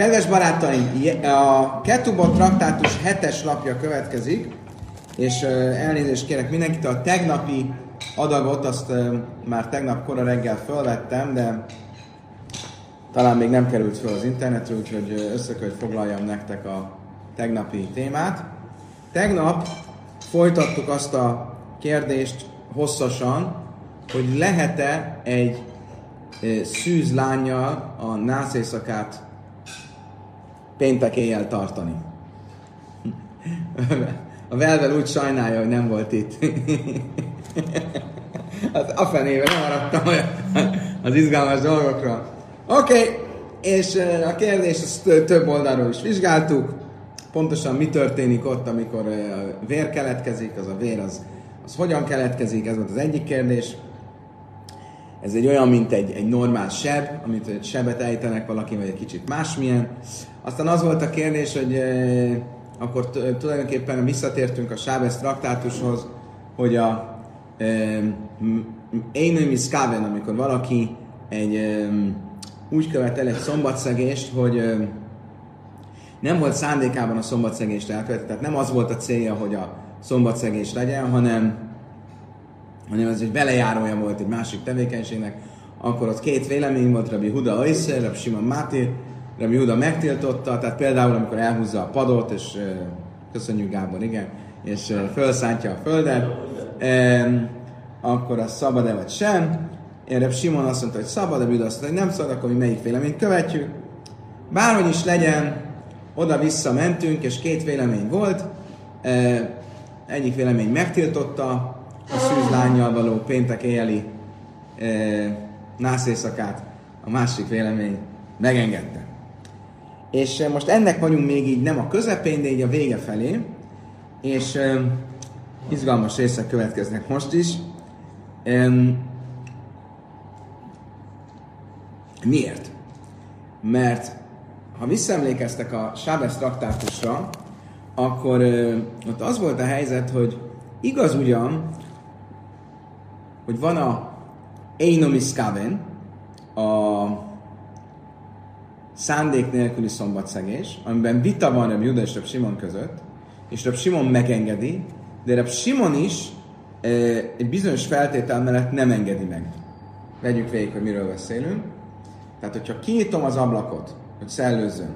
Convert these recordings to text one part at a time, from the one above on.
Kedves barátaim, a Ketubot traktátus hetes lapja következik, és elnézést kérek mindenkitől, a tegnapi adagot azt már tegnap kora reggel felvettem, de talán még nem került fel az internetre, úgyhogy össze kell, hogy foglaljam nektek a tegnapi témát. Tegnap folytattuk azt a kérdést hosszasan, hogy lehet-e egy szűz lányjal a nász éjszakát péntek éjjel tartani. A Velvel úgy sajnálja, hogy nem volt itt. Az a fenébe nem maradtam az izgalmas dolgokról. Oké, okay. és a kérdés azt több oldalról is vizsgáltuk. Pontosan mi történik ott, amikor a vér keletkezik, az a vér az, az hogyan keletkezik, ez volt az egyik kérdés. Ez egy olyan, mint egy, egy normál seb, amit egy sebet ejtenek valaki, vagy egy kicsit másmilyen. Aztán az volt a kérdés, hogy eh, akkor tulajdonképpen visszatértünk a Sábesz traktátushoz, hogy a Einömi Skaven, amikor valaki egy, eh, úgy követel egy szombatszegést, hogy eh, nem volt szándékában a szombatszegést elkövetni, tehát nem az volt a célja, hogy a szombatszegés legyen, hanem hanem ez egy belejárója volt egy másik tevékenységnek, akkor ott két vélemény volt, Rabbi Huda Oiszer, Rabbi Simon Máté, Rabbi Huda megtiltotta, tehát például amikor elhúzza a padot, és köszönjük Gábor, igen, és felszántja a földet, akkor az szabad-e vagy sem. Erre Simon azt mondta, hogy szabad, de azt mondta, hogy nem szabad, akkor mi melyik véleményt követjük. Bárhogy is legyen, oda-vissza mentünk, és két vélemény volt. Egyik vélemény megtiltotta, a szűzlányjal való péntek éjjeli e, nász éjszakát, a másik vélemény megengedte. És most ennek vagyunk még így nem a közepén, de így a vége felé, és izgalmas részek következnek most is. Miért? Mert ha visszaemlékeztek a Sábesz traktátusra, akkor ott az volt a helyzet, hogy igaz ugyan, hogy van a Einomis Kaven, a szándék nélküli szombatszegés, amiben vita van Reb Juda és Reb Simon között, és Reb Simon megengedi, de Reb Simon is e, egy bizonyos feltétel mellett nem engedi meg. Vegyük végig, hogy miről beszélünk. Tehát, hogyha kinyitom az ablakot, hogy szellőzzön,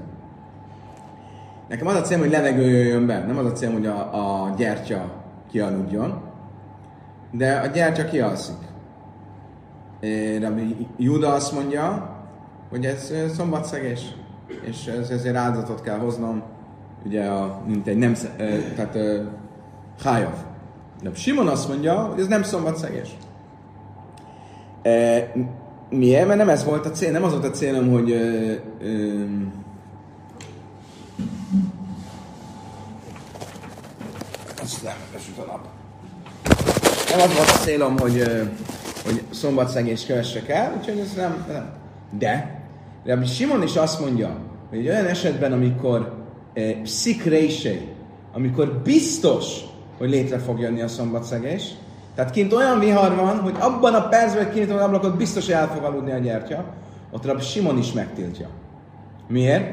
nekem az a célom, hogy levegő jöjjön be, nem az a célom, hogy a, a gyertya kialudjon, de a gyertya kialszik. Rabbi Júda azt mondja, hogy ez szombatszegés, és ez, ezért áldozatot kell hoznom, ugye, a, mint egy nem, tehát hájav. De Simon azt mondja, hogy ez nem szombatszegés. E, miért? Mert nem ez volt a cél, nem az volt a célom, hogy ö, ö, azt nem, a nap nem az volt a célom, hogy, hogy szombatszegés kövessek el, úgyhogy ez nem, nem. De, de Simon is azt mondja, hogy egy olyan esetben, amikor eh, pszikrésé, amikor biztos, hogy létre fog jönni a szombatszegés, tehát kint olyan vihar van, hogy abban a percben, hogy kinyitom az ablakot, biztos, hogy el fog aludni a gyertya, ott Rabbi Simon is megtiltja. Miért?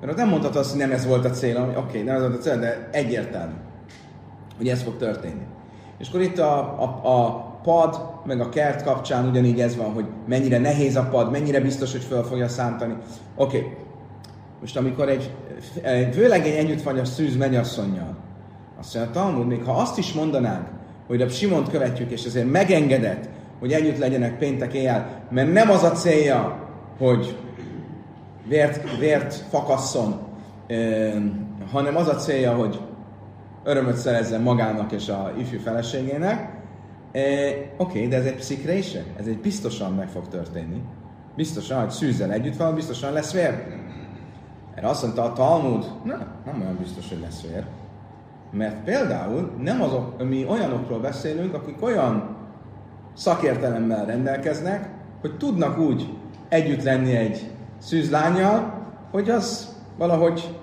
Mert ott nem mondhat azt, hogy nem ez volt a célom, oké, okay, nem ez volt a cél, de egyértelmű, hogy ez fog történni. És akkor itt a, a, a pad, meg a kert kapcsán ugyanígy ez van, hogy mennyire nehéz a pad, mennyire biztos, hogy föl fogja szántani. Oké. Okay. Most amikor egy, egy vőlegény együtt van a szűz mennyasszonyjal, azt mondja, Talmud, még ha azt is mondanánk, hogy a Simont követjük, és ezért megengedett, hogy együtt legyenek péntek éjjel, mert nem az a célja, hogy vért, vért fakasszon, hanem az a célja, hogy örömöt szerezzen magának és a ifjú feleségének. E, Oké, okay, de ez egy pszikrése, ez egy biztosan meg fog történni. Biztosan, hogy szűzzel együtt van, biztosan lesz vér. Erre azt mondta a Talmud, nem, nem olyan biztos, hogy lesz vér. Mert például nem azok, mi olyanokról beszélünk, akik olyan szakértelemmel rendelkeznek, hogy tudnak úgy együtt lenni egy szűzlányjal, hogy az valahogy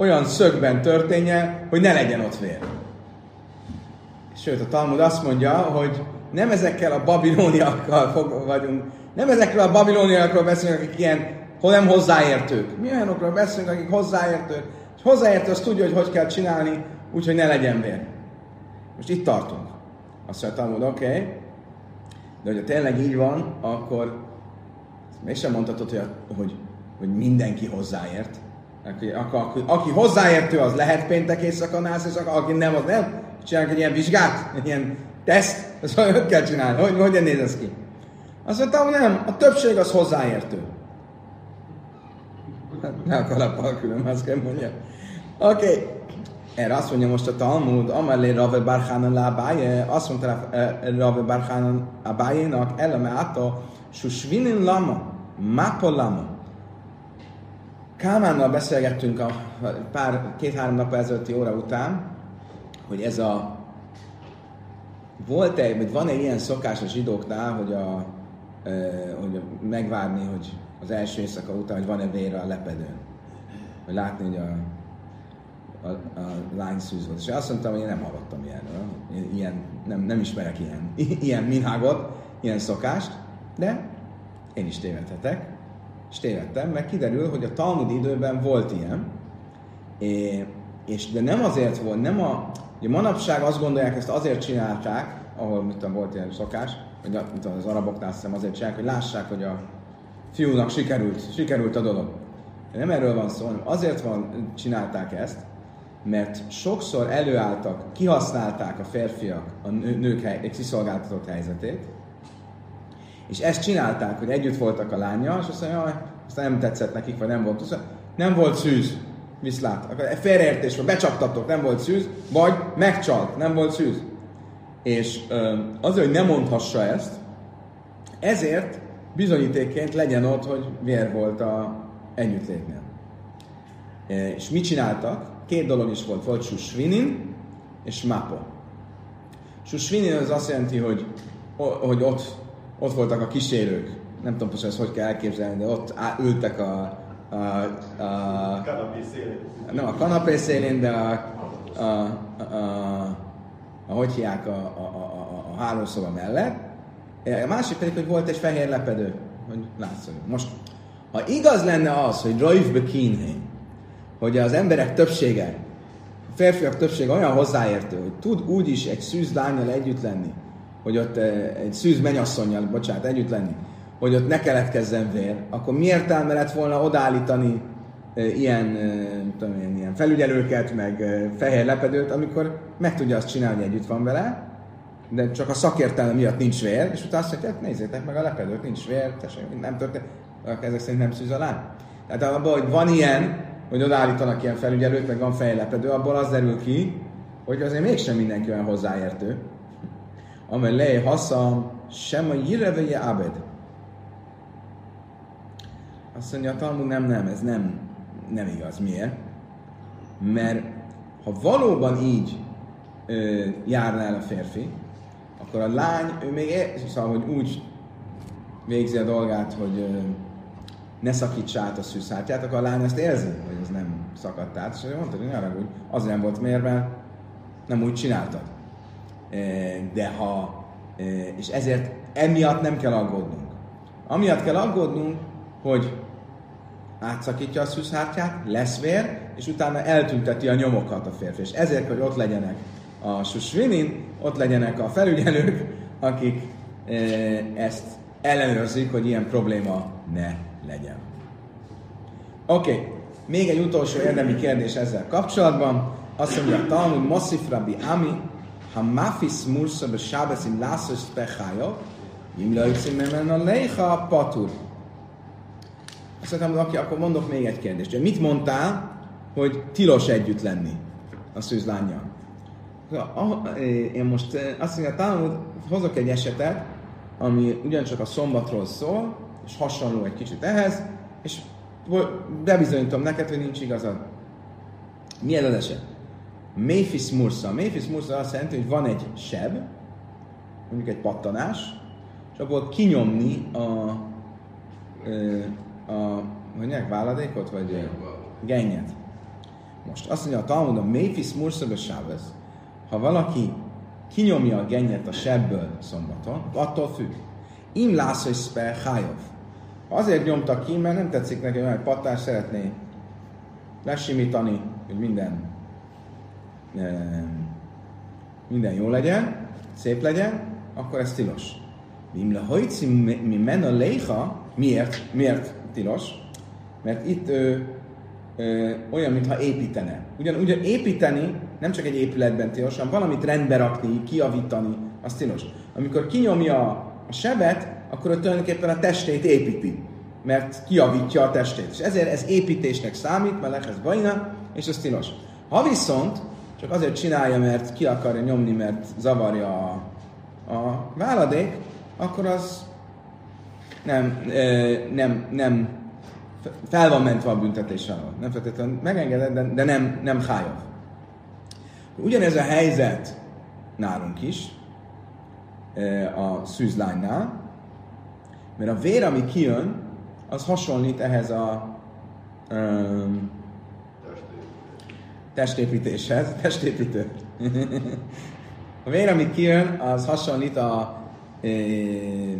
olyan szögben történje, hogy ne legyen ott vér. Sőt, a Talmud azt mondja, hogy nem ezekkel a babilóniakkal vagyunk, nem ezekről a babilóniakról beszélünk, akik ilyen hol nem hozzáértők. Mi olyanokról beszélünk, akik hozzáértők, és hozzáértő az tudja, hogy hogy kell csinálni, úgyhogy ne legyen vér. Most itt tartunk. Azt mondja Talmud, oké, okay, de hogyha tényleg így van, akkor mégsem mondhatod, hogy, hogy, hogy mindenki hozzáért. Aki, aki, aki hozzáértő, az lehet péntek éjszaka nász, és aki nem, az nem. Csinálják egy ilyen vizsgát, egy ilyen teszt, ezt hogy kell csinálni, hogy, hogyan néz ez ki. Azt mondtam, hogy nem, a többség az hozzáértő. Hát, ne akar a külön, azt kell mondja. Oké. Okay. Erre azt mondja most a Talmud, amellé Rave Barchanan lábáje, azt mondta eh, Rave Barchanan abájénak, eleme átta, susvinin lama, mapa lama. Kálmánnal beszélgettünk a pár, két-három nap ezelőtti óra után, hogy ez a volt egy, vagy van egy ilyen szokás a zsidóknál, hogy, a, hogy megvárni, hogy az első éjszaka után, hogy van-e vér a lepedőn. Vagy látni, hogy a, a, a lány szűz volt. És azt mondtam, hogy én nem hallottam ilyenről. Ilyen, nem, nem ismerek ilyen, ilyen minhágot, ilyen szokást, de én is tévedhetek. És tévedtem, mert kiderül, hogy a Talmud időben volt ilyen, és de nem azért volt, nem a, Ugye manapság azt gondolják, ezt azért csinálták, ahol mit tudom, volt ilyen szokás, hogy mit tudom, az araboknál hiszem azért csinálják, hogy lássák, hogy a fiúnak sikerült, sikerült a dolog. De nem erről van szó, hanem azért van, csinálták ezt, mert sokszor előálltak, kihasználták a férfiak a nők hely, kiszolgáltatott helyzetét, és ezt csinálták, hogy együtt voltak a lányjal, és azt mondja, aztán nem tetszett nekik, vagy nem volt, nem volt szűz viszlát. Félreértés van, becsaptatok, nem volt szűz, vagy megcsalt, nem volt szűz. És azért, hogy ne mondhassa ezt, ezért bizonyítékként legyen ott, hogy vér volt a együttlétnél. És mit csináltak? Két dolog is volt. Volt susvinin és mapo. Susvinin az azt jelenti, hogy, hogy ott, ott voltak a kísérők. Nem tudom hogy ezt hogy kell elképzelni, de ott ültek a, a, a, kanapé szélén. Nem a kanapé szélén, de a, a, a, a, a hogy hiák a, a, a, a hálószoba mellett. A másik pedig, hogy volt egy fehér lepedő, hogy látszol. Most, ha igaz lenne az, hogy Raif Bekinhe, hogy az emberek többsége, a férfiak többsége olyan hozzáértő, hogy tud úgy is egy szűz lányjal együtt lenni, hogy ott egy szűz menyasszonyjal, bocsánat, együtt lenni, hogy ott ne keletkezzen vér, akkor mi értelme lett volna odállítani e, ilyen, e, tudom én, ilyen felügyelőket, meg fehér lepedőt, amikor meg tudja azt csinálni, együtt van vele, de csak a szakértelme miatt nincs vér, és utána azt mondja, hát nézzétek meg a lepedőt, nincs vér, tessék, nem történt, ezek szerint nem szűz a lány. Tehát abban, hogy van ilyen, hogy odaállítanak ilyen felügyelőt, meg van lepedő, abból az derül ki, hogy azért mégsem mindenki olyan hozzáértő. Amely lej haszam, sem a jireveje abed azt mondja a Talmud, nem, nem, ez nem, nem igaz. Miért? Mert ha valóban így ö, járna el a férfi, akkor a lány, ő még ér, szóval, hogy úgy végzi a dolgát, hogy ö, ne szakítsa át a szűszártyát, akkor a lány ezt érzi, hogy ez nem szakadt át, és mondta, hogy ne úgy, az nem volt mert nem úgy csináltad. De ha, és ezért emiatt nem kell aggódnunk. Amiatt kell aggódnunk, hogy átszakítja a szűzhártyát, lesz vér, és utána eltünteti a nyomokat a férfi. És ezért, hogy ott legyenek a susvinin, ott legyenek a felügyelők, akik ezt ellenőrzik, hogy ilyen probléma ne legyen. Oké, okay. még egy utolsó érdemi kérdés ezzel kapcsolatban. Azt mondja Talmud, Mossif Rabbi Ami, ha mafis mursa be sábeszim lászos pechája, im lajcim a leiha patur. Azt mondtam, hogy akkor mondok még egy kérdést. Mit mondtál, hogy tilos együtt lenni a szűzlányjal? Én most eh, azt mondja, talán hozok egy esetet, ami ugyancsak a szombatról szól, és hasonló egy kicsit ehhez, és bebizonyítom neked, hogy nincs igazad. Mi ez az eset? Méfis Mursa. Méfis Mursa azt jelenti, hogy van egy seb, mondjuk egy pattanás, és abból kinyomni a, eh, a, mondják, váladékot, vagy gennyet. Most azt mondja a Talmud, a Méfis Murszöbö Sávez, ha valaki kinyomja a gennyet a sebből szombaton, attól függ. Im lászai szper hájov. Azért nyomta ki, mert nem tetszik neki, hogy pattás szeretné lesimítani, hogy minden minden jó legyen, szép legyen, akkor ez tilos. Mimle hajci mi men a léha, miért? Miért tilos? Mert itt ő, ö, olyan, mintha építene. Ugyan, ugyan építeni nem csak egy épületben tilos, hanem valamit rendbe rakni, kiavítani, az tilos. Amikor kinyomja a sebet, akkor ő tulajdonképpen a testét építi, mert kiavítja a testét. És ezért ez építésnek számít, mert ez bajna, és ez tilos. Ha viszont csak azért csinálja, mert ki akarja nyomni, mert zavarja a, a váladék, akkor az nem, nem, nem fel van mentve a büntetés alól. Nem feltétlenül megengedett, de, de nem, nem hájav. Ugyanez a helyzet nálunk is, a szűzlánynál, mert a vér, ami kijön, az hasonlít ehhez a um, testépítéshez, testépítő. a vér, ami kijön, az hasonlít a e,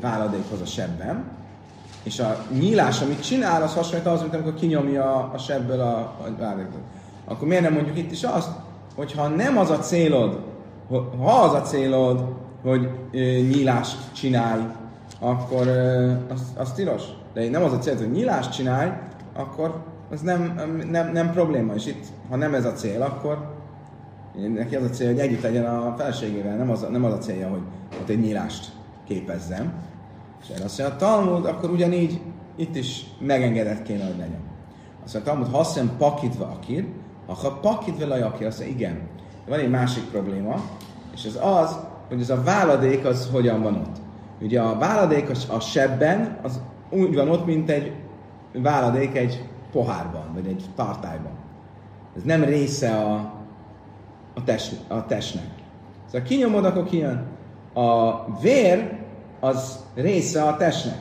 váladékhoz a sebben, és a nyílás, amit csinál, az hasonlít az, mint amikor kinyomja a sebből a, a váladékot. Akkor miért nem mondjuk itt is azt, hogy ha nem az a célod, ha az a célod, hogy e, nyílást csinálj, akkor e, az, az tilos. De nem az a célod, hogy nyílást csinálj, akkor az nem, nem, nem probléma. És itt, ha nem ez a cél, akkor neki az a cél, hogy együtt legyen a feleségével, nem az, nem az a célja, hogy ott egy nyílást képezzem. És erre azt mondja, a Talmud, akkor ugyanígy itt is megengedett kéne, hogy legyen. Azt mondja, a Talmud, hasszem pakitva akir, ha pakitva a akir, azt mondja, igen. De van egy másik probléma, és ez az, hogy ez a váladék az hogyan van ott. Ugye a váladék a sebben az úgy van ott, mint egy váladék egy pohárban, vagy egy tartályban. Ez nem része a, a, test, a testnek. Szóval kinyomod, akkor kijön. A vér az része a testnek.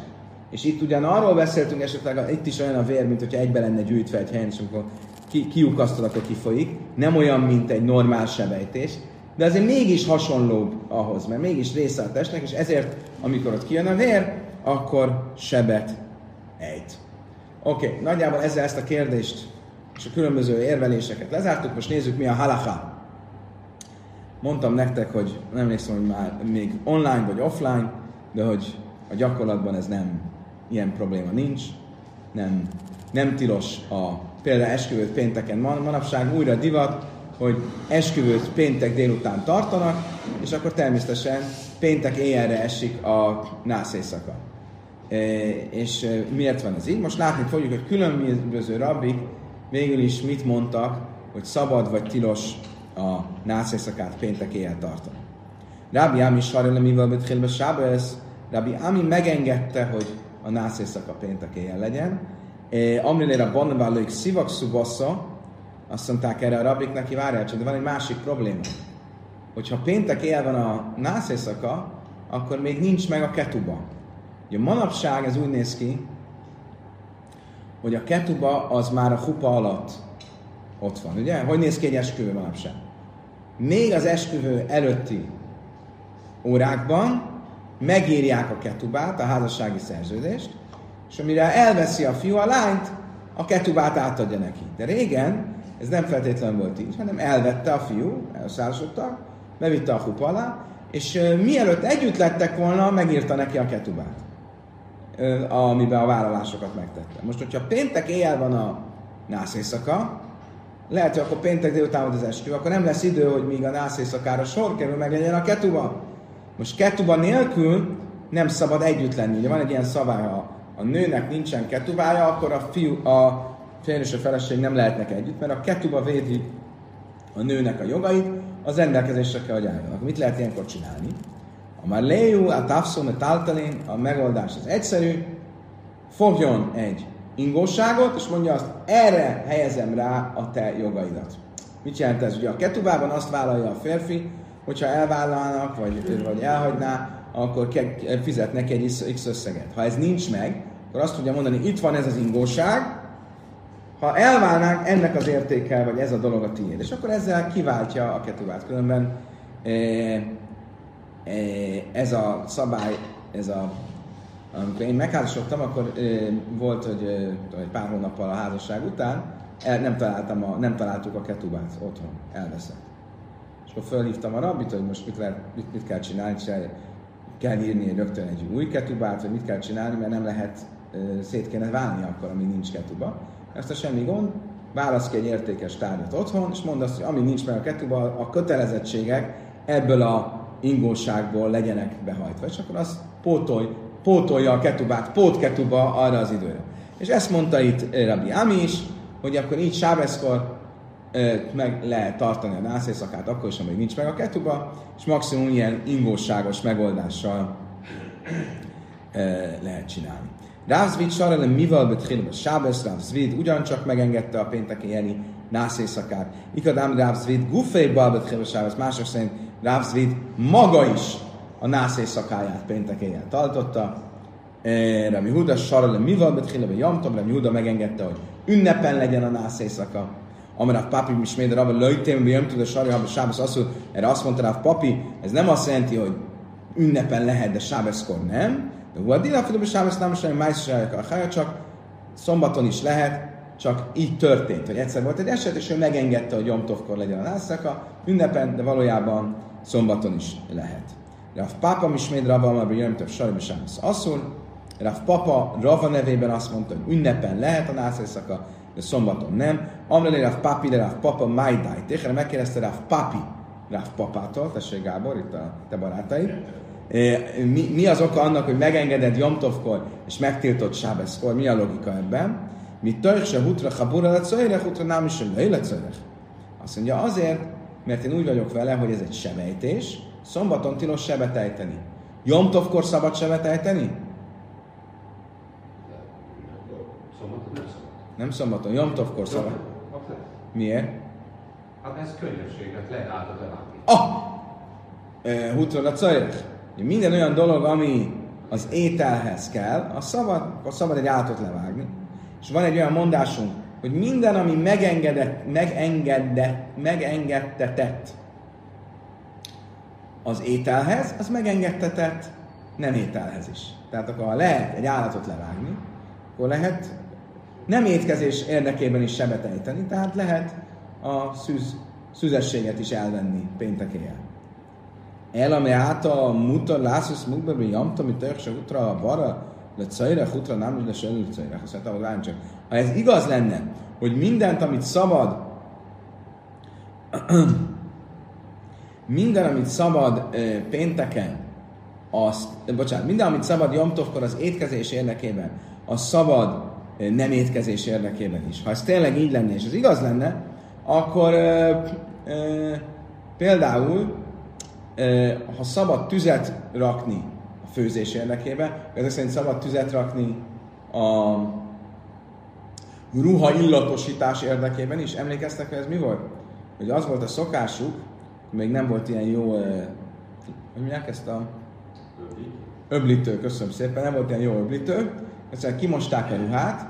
És itt ugyan arról beszéltünk esetleg, itt is olyan a vér, mint hogyha egybe lenne gyűjtve egy helyen, és amikor ki, kiukasztod, akkor kifolyik. Nem olyan, mint egy normál sebejtés, de azért mégis hasonló ahhoz, mert mégis része a testnek, és ezért, amikor ott kijön a vér, akkor sebet. Oké, okay, nagyjából ezzel ezt a kérdést és a különböző érveléseket lezártuk, most nézzük mi a halacha. Mondtam nektek, hogy nem emlékszem, hogy már még online vagy offline, de hogy a gyakorlatban ez nem, ilyen probléma nincs, nem, nem tilos a például esküvőt pénteken man, manapság újra divat, hogy esküvőt péntek délután tartanak, és akkor természetesen péntek éjjelre esik a nász éjszaka. És miért van ez így? Most látni fogjuk, hogy különböző rabbik végül is mit mondtak, hogy szabad vagy tilos a nászészakát péntek éjjel tartani. Rabbi Ami Sarele mivel betchélbe Sábez, Rabbi Ami megengedte, hogy a nászészaka péntek éjjel legyen. Amrilére a Bonneválők szivak szubassa, azt mondták erre a rabbik neki, várjál csak, de van egy másik probléma. Hogyha péntek éjjel van a nászészaka, akkor még nincs meg a ketuba. Ugye manapság ez úgy néz ki, hogy a ketuba az már a hupa alatt ott van, ugye? Hogy néz ki egy esküvő manapság? Még az esküvő előtti órákban megírják a ketubát, a házassági szerződést, és amire elveszi a fiú a lányt, a ketubát átadja neki. De régen ez nem feltétlenül volt így, hanem elvette a fiú, elszállosodtak, bevitte a hupa alá, és mielőtt együtt lettek volna, megírta neki a ketubát amiben a vállalásokat megtette. Most, hogyha péntek éjjel van a nász éjszaka, lehet, hogy akkor péntek délután van az eskü, akkor nem lesz idő, hogy míg a nász éjszakára sor kerül, meg legyen a ketuba. Most ketuba nélkül nem szabad együtt lenni. Ugye van egy ilyen szabály, ha a nőnek nincsen ketubája, akkor a fiú, a férj és a feleség nem lehetnek együtt, mert a ketuba védi a nőnek a jogait, az rendelkezésre kell, hogy álljanak. Mit lehet ilyenkor csinálni? A lejú, a tafszon, a táltalén, a megoldás az egyszerű, fogjon egy ingóságot, és mondja azt, erre helyezem rá a te jogaidat. Mit jelent ez? Ugye a ketubában azt vállalja a férfi, hogyha elvállalnak, vagy, vagy elhagyná, akkor fizet neki egy x összeget. Ha ez nincs meg, akkor azt tudja mondani, itt van ez az ingóság, ha elválnánk, ennek az értékel, vagy ez a dolog a tiéd. És akkor ezzel kiváltja a ketubát. Különben eh, ez a szabály, ez a amikor én megházasodtam, akkor ö, volt, hogy ö, egy pár hónappal a házasság után el, nem, találtam a, nem találtuk a ketubát otthon, elveszett. És akkor fölhívtam a rabbit, hogy most mit, lehet, mit, mit kell csinálni, csinálni, kell írni rögtön egy új ketubát, vagy mit kell csinálni, mert nem lehet, ö, szét kéne válni akkor, amíg nincs ketuba. Ezt a semmi gond, válasz ki egy értékes tárgyat otthon, és mondd azt, hogy ami nincs meg a ketuba, a kötelezettségek ebből a ingóságból legyenek behajtva. És akkor azt pótolj, pótolja a ketubát, pótketuba arra az időre. És ezt mondta itt Rabbi Ami is, hogy akkor így sábeszkor meg lehet tartani a nászészakát akkor is, amíg nincs meg a ketuba, és maximum ilyen ingóságos megoldással lehet csinálni. Rav Zvid sarele mivel betchilbe sábesz, Rav Zvid ugyancsak megengedte a pénteki jeli nászészakát. Ikadám Rav Zvid guféjbal betchilbe sábesz, mások szerint Rav Zvid maga is a nászészakáját péntek éjjel tartotta. Rami Huda sarale mivel betchilbe jamtom, Rami Huda megengedte, hogy ünnepen legyen a nászészaka. Amarav Papi Misméd Rabba Löjtém, mi a sarja, ha Sábesz asszul, erre azt mondta Rav Papi, ez nem azt jelenti, hogy ünnepen lehet, de Sábeszkor nem. De hú, a dilafidóban Sábesz nem is májszsajak a csak szombaton is lehet, csak így történt, hogy egyszer volt egy eset, és ő megengedte, hogy Jomtovkor legyen a nászaka, ünnepen, de valójában szombaton is lehet. Rav Papa Misméd Rabba, amelyben jön, hogy Sarja Sábesz asszul, Rav Papa Rava nevében azt mondta, hogy ünnepen lehet a nászaka, de szombaton nem. Amrele Rav Papi, de Rav Papa Majdai. Téhere megkérdezte Rav Papi, Rav Papától, tessék Gábor, itt a te barátaid. Mi, mi az oka annak, hogy megengeded Jomtovkor és megtiltott Sábeszkor? Mi a logika ebben? Mi törse hutra habura lecajrech, hutra nem is lecajrech. Azt mondja, azért, mert én úgy vagyok vele, hogy ez egy sebejtés, szombaton tilos sebet ejteni. Jomtovkor szabad sebet ejteni? Nem szombaton, Jomtovkor szabad. Miért? Hát ez könyvességet lehet átat elállni. Ah! Hutra a cajrech. Minden olyan dolog, ami az ételhez kell, az szabad, akkor szabad egy állatot levágni. És van egy olyan mondásunk, hogy minden, ami megengedett, megengedett, megengedtetett az ételhez, az megengedtetett nem ételhez is. Tehát akkor ha lehet egy állatot levágni, akkor lehet nem étkezés érdekében is sebet ejteni, tehát lehet a szűz, szüzességet is elvenni péntek éjjel. El, ami által muta lászusz mukbe, mi jamta, mi törse utra vara, le cajre, hutra nem, le sönül cajre. Azt mondta, hogy csak. Ha ez igaz lenne, hogy mindent, amit szabad, minden, amit szabad pénteken, azt, bocsánat, minden, amit szabad Jomtovkor az étkezés érdekében, az szabad nem étkezés érdekében is. Ha ez tényleg így lenne, és ez igaz lenne, akkor e, e, például ha szabad tüzet rakni főzés érdekében, ezek szerint szabad tüzet rakni a ruha illatosítás érdekében is. Emlékeztek, hogy ez mi volt? Hogy az volt a szokásuk, még nem volt ilyen jó, hogy mondják ezt a öblítő, köszönöm szépen, nem volt ilyen jó öblítő, egyszerűen kimosták a ruhát,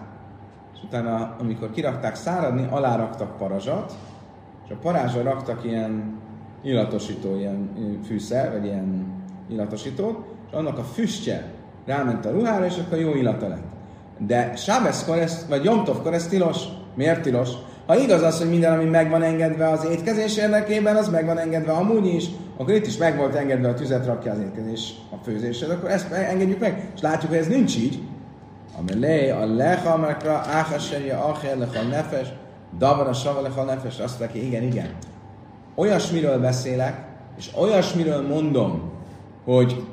és utána, amikor kirakták száradni, aláraktak parazsat, és a parázsra raktak ilyen illatosító, ilyen fűszer, vagy ilyen illatosító, és annak a füstje ráment a ruhára, és akkor jó illata lett. De Sábeszkor, ez, vagy Jomtovkor ez tilos. Miért tilos? Ha igaz az, hogy minden, ami meg van engedve az étkezés érdekében, az meg van engedve amúgy is, akkor itt is meg volt engedve a tüzet rakja az étkezés a főzésre, akkor ezt engedjük meg. És látjuk, hogy ez nincs így. Amelé, a leha, mekra, áhaserje, acher, leha nefes, davara, sava, leha nefes, azt mondja, igen, igen olyasmiről beszélek, és olyasmiről mondom, hogy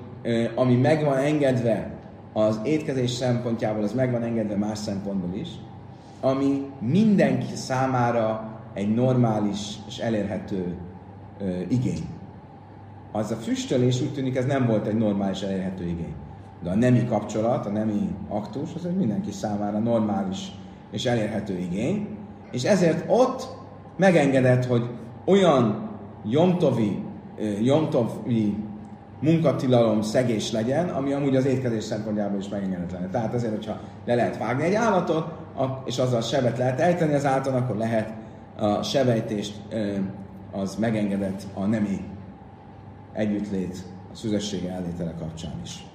ami meg van engedve az étkezés szempontjából, az meg van engedve más szempontból is, ami mindenki számára egy normális és elérhető ö, igény. Az a füstölés úgy tűnik, ez nem volt egy normális elérhető igény. De a nemi kapcsolat, a nemi aktus, az egy mindenki számára normális és elérhető igény, és ezért ott megengedett, hogy olyan jomtovi, jomtovi munkatilalom szegés legyen, ami amúgy az étkezés szempontjából is megengedetlen. Tehát azért, hogyha le lehet vágni egy állatot, és azzal sebet lehet ejteni az állaton, akkor lehet a sebejtést az megengedett a nemi együttlét, a szüzessége ellétele kapcsán is.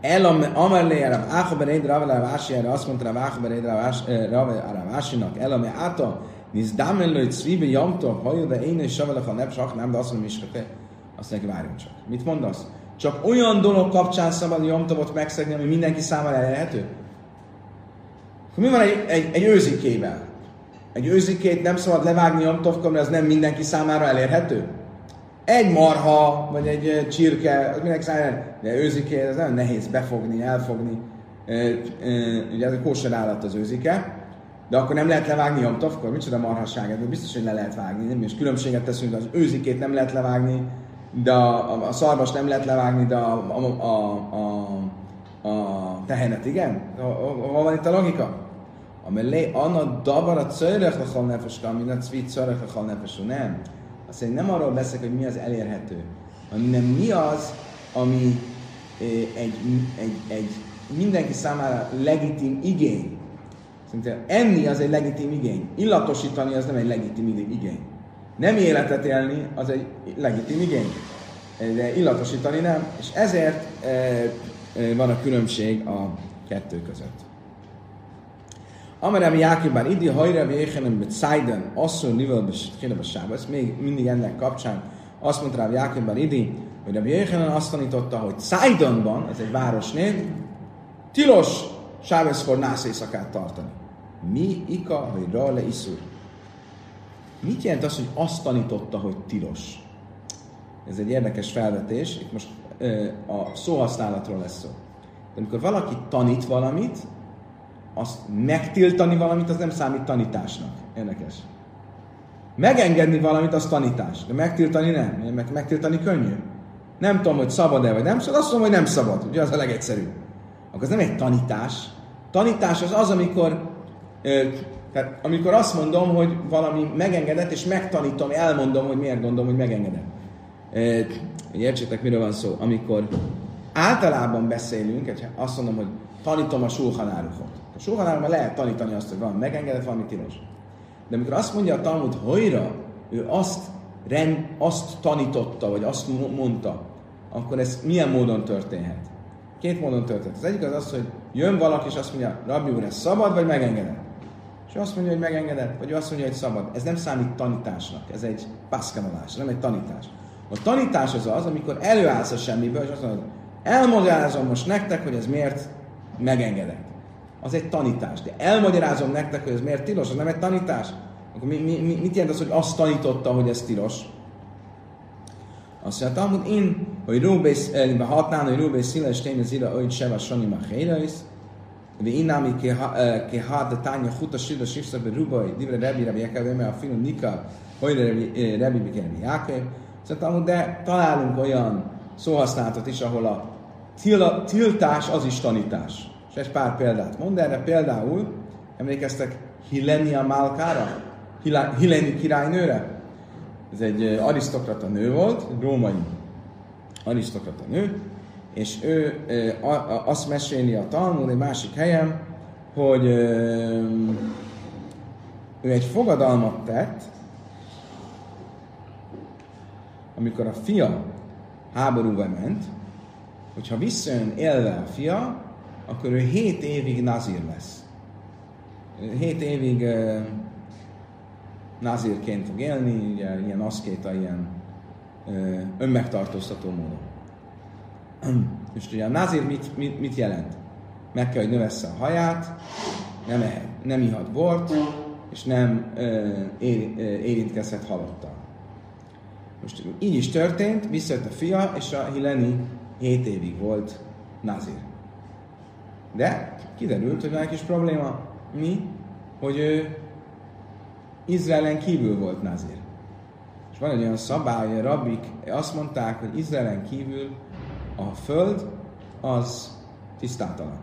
El amellé Rav Áchaber Eid Rav Ási, erre azt mondta Rav Áchaber Eid Rav Ásinak, el amely áta, nisz dámen hogy szvíbe jamtov, hajó, de én is savelek a nepsak, nem, de azt mondom is, hogy azt neki várjunk csak. Mit mondasz? Csak olyan dolog kapcsán szabad jamtovot megszegni, ami mindenki számára elérhető? Mi van egy, egy, egy őzikével? Egy őzikét nem szabad levágni jamtovkor, mert az nem mindenki számára elérhető? Egy marha, vagy egy csirke, az mindenki számára, de őziké, ez nagyon nehéz befogni, elfogni. Ugye ez a kóser állat az őzike, de akkor nem lehet levágni jamtovkor? Micsoda marhasság, de biztos, hogy le lehet vágni. Nem? És különbséget teszünk, az őzikét nem lehet levágni, de a, a, a szarvas nem lehet levágni, de a, a, a, a, a tehenet igen? Hol van itt a logika? Amelé, anna davara cörech lechal nefes, ami a cvi cörech lechal nefes, nem. Azt mondja, nem arról beszélek, hogy mi az elérhető, hanem mi az, ami egy, egy, egy mindenki számára legitim igény. Szerintem enni az egy legitim igény. Illatosítani az nem egy legitim igény. Nem életet élni az egy legitim igény. De illatosítani nem. És ezért e, e, van a különbség a kettő között. Amerem Jákibán idi hajra véhenem bet Szájden asszony nivel kéne ez még mindig ennek kapcsán azt mondta rá Jákibán idi, hogy a Jéhenen azt tanította, hogy Szájdenban, ez egy városnév, tilos Sábeszkor nász éjszakát tartani. Mi ika, hogy rale iszur. Mit jelent az, hogy azt tanította, hogy tilos? Ez egy érdekes felvetés, itt most ö, a szóhasználatról lesz szó. De amikor valaki tanít valamit, azt megtiltani valamit, az nem számít tanításnak. Érdekes. Megengedni valamit, az tanítás. De megtiltani nem. Meg, megtiltani könnyű. Nem tudom, hogy szabad-e vagy nem szabad, azt mondom, hogy nem szabad. Ugye az a legegyszerűbb. Akkor ez nem egy tanítás. Tanítás az az, amikor, tehát amikor azt mondom, hogy valami megengedett, és megtanítom, elmondom, hogy miért gondolom, hogy megengedett. hogy értsétek, miről van szó. Amikor általában beszélünk, azt mondom, hogy tanítom a sulhanárukat. A sulhanárukban lehet tanítani azt, hogy van megengedett, valami tilos. De amikor azt mondja a Talmud hojra, ő azt, rend, azt tanította, vagy azt mondta, akkor ez milyen módon történhet? Két módon történt. Az egyik az az, hogy jön valaki, és azt mondja, Rabbi úr, ez szabad, vagy megengedett? És ő azt mondja, hogy megengedett, vagy ő azt mondja, hogy szabad. Ez nem számít tanításnak, ez egy paszkanolás, nem egy tanítás. A tanítás az az, amikor előállsz a semmiből, és azt mondod, elmagyarázom most nektek, hogy ez miért megengedett. Az egy tanítás. De elmagyarázom nektek, hogy ez miért tilos, az nem egy tanítás. Akkor mi, mi, mit jelent az, hogy azt tanította, hogy ez tilos? Azt mondja, hogy én, hogy Rúbész, eh, hatnán, hogy Rúbész szíles tény az ira, hogy seva sani ma héreis, de én ami ke hát a tánya huta sida sifsza be Rúbai, divre rebi, rebi jekel, mert a finom nika, hogy rebi, eh, rebi, jákev. Szóval, de találunk olyan szóhasználatot is, ahol a tiltás az is tanítás. És egy pár példát mond erre. Például, emlékeztek Hilenia Málkára? Hileni királynőre? Ez egy arisztokrata nő volt, római arisztokrata nő, és ő azt meséli a Talmud egy másik helyen, hogy ő egy fogadalmat tett, amikor a fia háborúba ment, hogyha visszajön élve a fia, akkor ő 7 évig nazír lesz. 7 évig nazírként fog élni, ugye, ilyen aszkéta, ilyen önmegtartóztató módon. És ugye a nazír mit, mit, mit jelent? Meg kell, hogy növessze a haját, nem, ehet, nem ihat bort, és nem ö, ér, érintkezhet halottal. Most így is történt, visszajött a fia, és a Hileni 7 évig volt nazír. De kiderült, hogy van egy kis probléma. Mi? Hogy ő Izraelen kívül volt nazir. És van egy olyan szabály, hogy a rabbik azt mondták, hogy Izraelen kívül a föld az tisztátalan.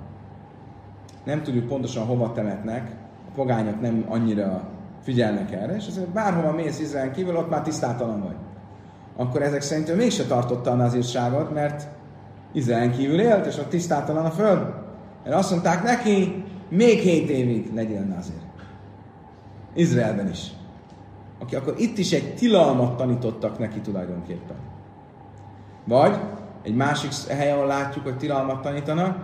Nem tudjuk pontosan hova temetnek, a pogányok nem annyira figyelnek erre, és azért bárhova mész Izraelen kívül, ott már tisztátalan vagy. Akkor ezek szerint ő mégse tartotta a nazírságot, mert Izraelen kívül élt, és ott tisztátalan a föld. Mert azt mondták neki, még hét évig legyél nazír. Izraelben is. Aki akkor itt is egy tilalmat tanítottak neki tulajdonképpen. Vagy egy másik helyen látjuk, hogy tilalmat tanítanak,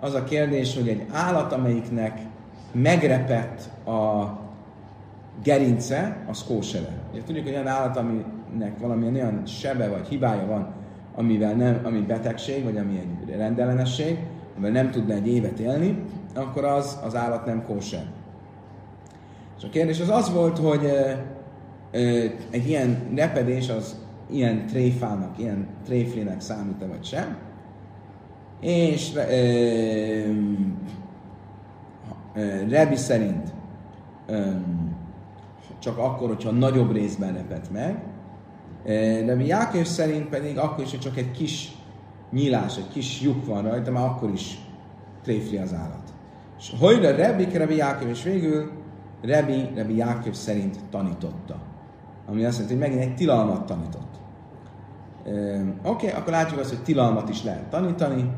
az a kérdés, hogy egy állat, amelyiknek megrepett a gerince, az kósere. Ugye tudjuk, hogy olyan állat, aminek valamilyen olyan sebe vagy hibája van, amivel nem, ami betegség, vagy ami egy rendellenesség, amivel nem tudna egy évet élni, akkor az, az állat nem kóser. És a kérdés az az volt, hogy egy ilyen repedés az ilyen tréfának, ilyen tréflének számít-e vagy sem. És e, e, Rebi szerint e, csak akkor, hogyha nagyobb részben repet meg. Rebi Jákos szerint pedig akkor is, hogy csak egy kis nyílás, egy kis lyuk van rajta, már akkor is tréfli az állat. És hogy a Rebi, Rebi Jákos, és végül Rebi, Rebi Jákos szerint tanította. Ami azt jelenti, hogy megint egy tilalmat tanított. Oké, okay, akkor látjuk azt, hogy tilalmat is lehet tanítani.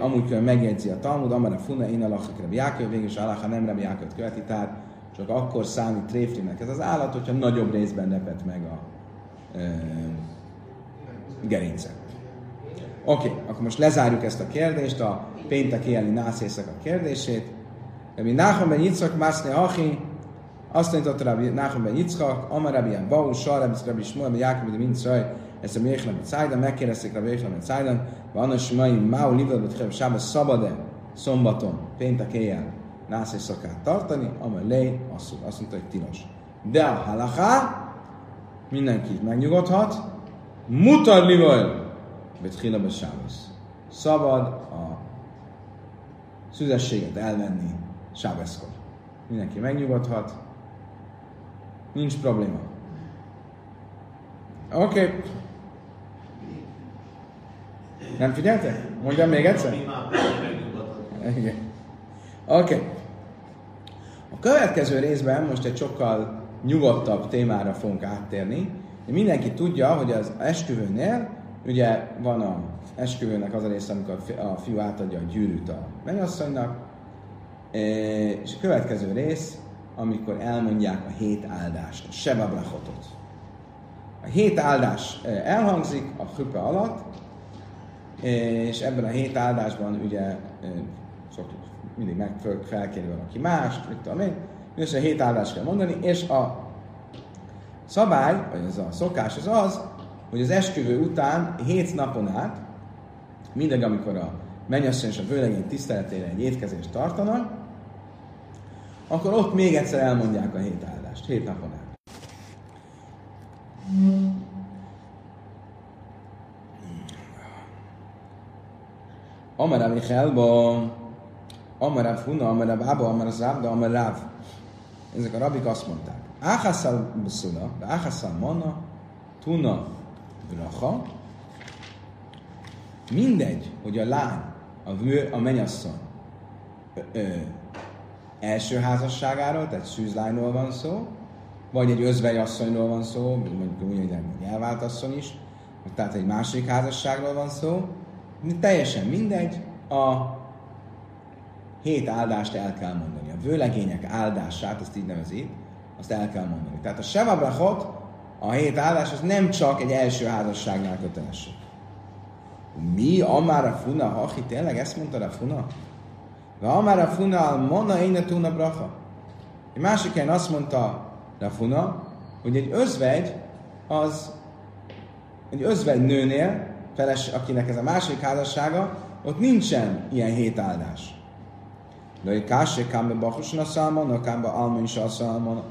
Amúgy megjegyzi a Talmud, amara funa, én alakak Rabbi Jákov, végül is Alaha nem Rabbi Jákov követi, tehát csak akkor számít tréflinek ez az állat, hogyha nagyobb részben repet meg a e, gerince. Oké, okay, akkor most lezárjuk ezt a kérdést, a péntek éjjeli nászészek a kérdését. Rabbi Nachman ben Yitzhak, Mászni Achi, azt mondta Rabbi Nachman ben Yitzhak, Amar Rabbi Bau, Sar, Rabbi Shmuel, Rabbi Jákob, Rabbi Mintzraj, ezt a Méchlem Cájdan, megkérdezték Rabbi Méchlem van a Simai Máu Livel Sába szabad-e szombaton, péntek éjjel nász szakát tartani, amely lej, azt, azt mondta, hogy tilos. De a halaká, mindenki megnyugodhat, mutar livel, betchila sábasz. Szabad a szüzességet elvenni sábeszkor. Mindenki megnyugodhat, nincs probléma. Oké. Okay. Nem figyelte? Mondjam még egyszer? Igen. Oké. Okay. A következő részben most egy sokkal nyugodtabb témára fogunk áttérni. Mindenki tudja, hogy az esküvőnél ugye van a esküvőnek az a része, amikor a fiú átadja a gyűrűt a mennyasszonynak, és a következő rész, amikor elmondják a hét áldást, a sebabrachotot. A hét áldás elhangzik a hüpe alatt, és ebben a hét áldásban ugye szoktuk mindig meg felkérni valaki mást, mit tudom én, a hét áldást kell mondani, és a szabály, vagy ez a szokás az az, hogy az esküvő után hét napon át, mindegy, amikor a mennyasszony és a vőlegény tiszteletére egy étkezést tartanak, akkor ott még egyszer elmondják a hét áldást, hét napon át. Amara Michelba, Amara Funa, Amara Baba, Amara Zabda, Amara Rav. Ezek a rabik azt mondták. Áhászal Beszula, Áhászal Mana, Tuna Bracha. Mindegy, hogy a lány, a, vő, a menyasszony ö, ö, első házasságáról, tehát szűzlányról van szó, vagy egy özvej asszonyról van szó, mondjuk úgy, hogy elvált asszony is, tehát egy másik házasságról van szó, teljesen mindegy, a hét áldást el kell mondani. A vőlegények áldását, ezt így nevezi, azt el kell mondani. Tehát a Sevabrachot, a hét áldás, az nem csak egy első házasságnál kötelesség. Mi? Amára funa, hachi, tényleg ezt mondta a funa? De amára funa, mona én tuna bracha. Egy másik helyen azt mondta Rafuna, hogy egy özvegy az egy özvegy nőnél, feles, akinek ez a másik házassága, ott nincsen ilyen hét áldás. De kássé kámbe bachuson a szalmon, a kámbe almon is a szalmon,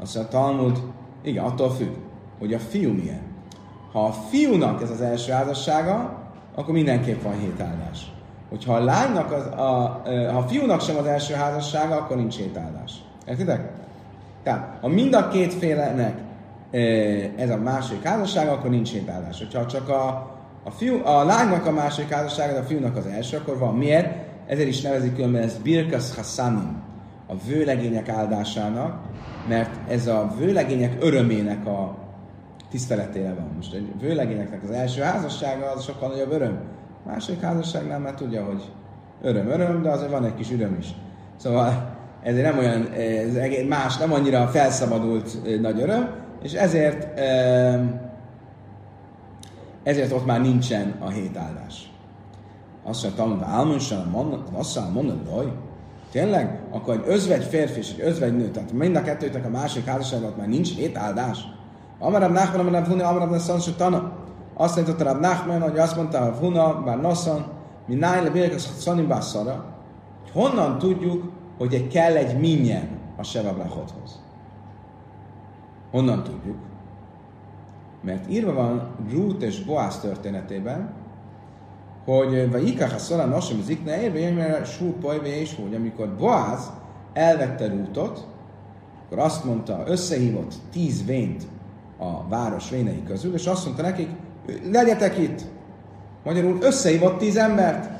azt a Talmud, igen, attól függ, hogy a fiú milyen. Ha a fiúnak ez az első házassága, akkor mindenképp van hét áldás. Hogyha a lánynak, az, a, ha a fiúnak sem az első házassága, akkor nincs hét áldás. Értitek? Tehát, ha mind a két félenek ez a második házasság, akkor nincs hétállás. Hogyha csak a, a, fiú, a lánynak a második házassága, a fiúnak az első, akkor van. Miért? Ezért is nevezik különben ez Birkas Hassanim, a vőlegények áldásának, mert ez a vőlegények örömének a tiszteletére van. Most egy vőlegényeknek az első házassága az sokkal nagyobb öröm. A második házasságnál már tudja, hogy öröm, öröm, de azért van egy kis öröm is. Szóval ezért nem olyan, ez más, nem annyira felszabadult nagy öröm, és ezért ezért ott már nincsen a hét áldás. Azt mondja, tanulva álmonsán, asszal mondod, hogy tényleg? Akkor egy özvegy férfi és egy özvegy nő, tehát mind a kettőtnek a másik házasságban már nincs hét áldás. Amarab Nachman, amarab Huna, amarab Nassan, Tana. Azt mondta Rab Nachman, hogy azt mondta a Huna, bár Nassan, mi nájle birkas Szanim Basszara, hogy honnan tudjuk, hogy egy kell egy minyen a Sevabrachothoz. Honnan tudjuk? Mert írva van Ruth és Boaz történetében, hogy vagy ikach a szolán nasom az ikne érve, mert sú és hogy amikor Boaz elvette Rútot, akkor azt mondta, összehívott tíz vént a város vénei közül, és azt mondta nekik, legyetek itt. Magyarul összehívott tíz embert.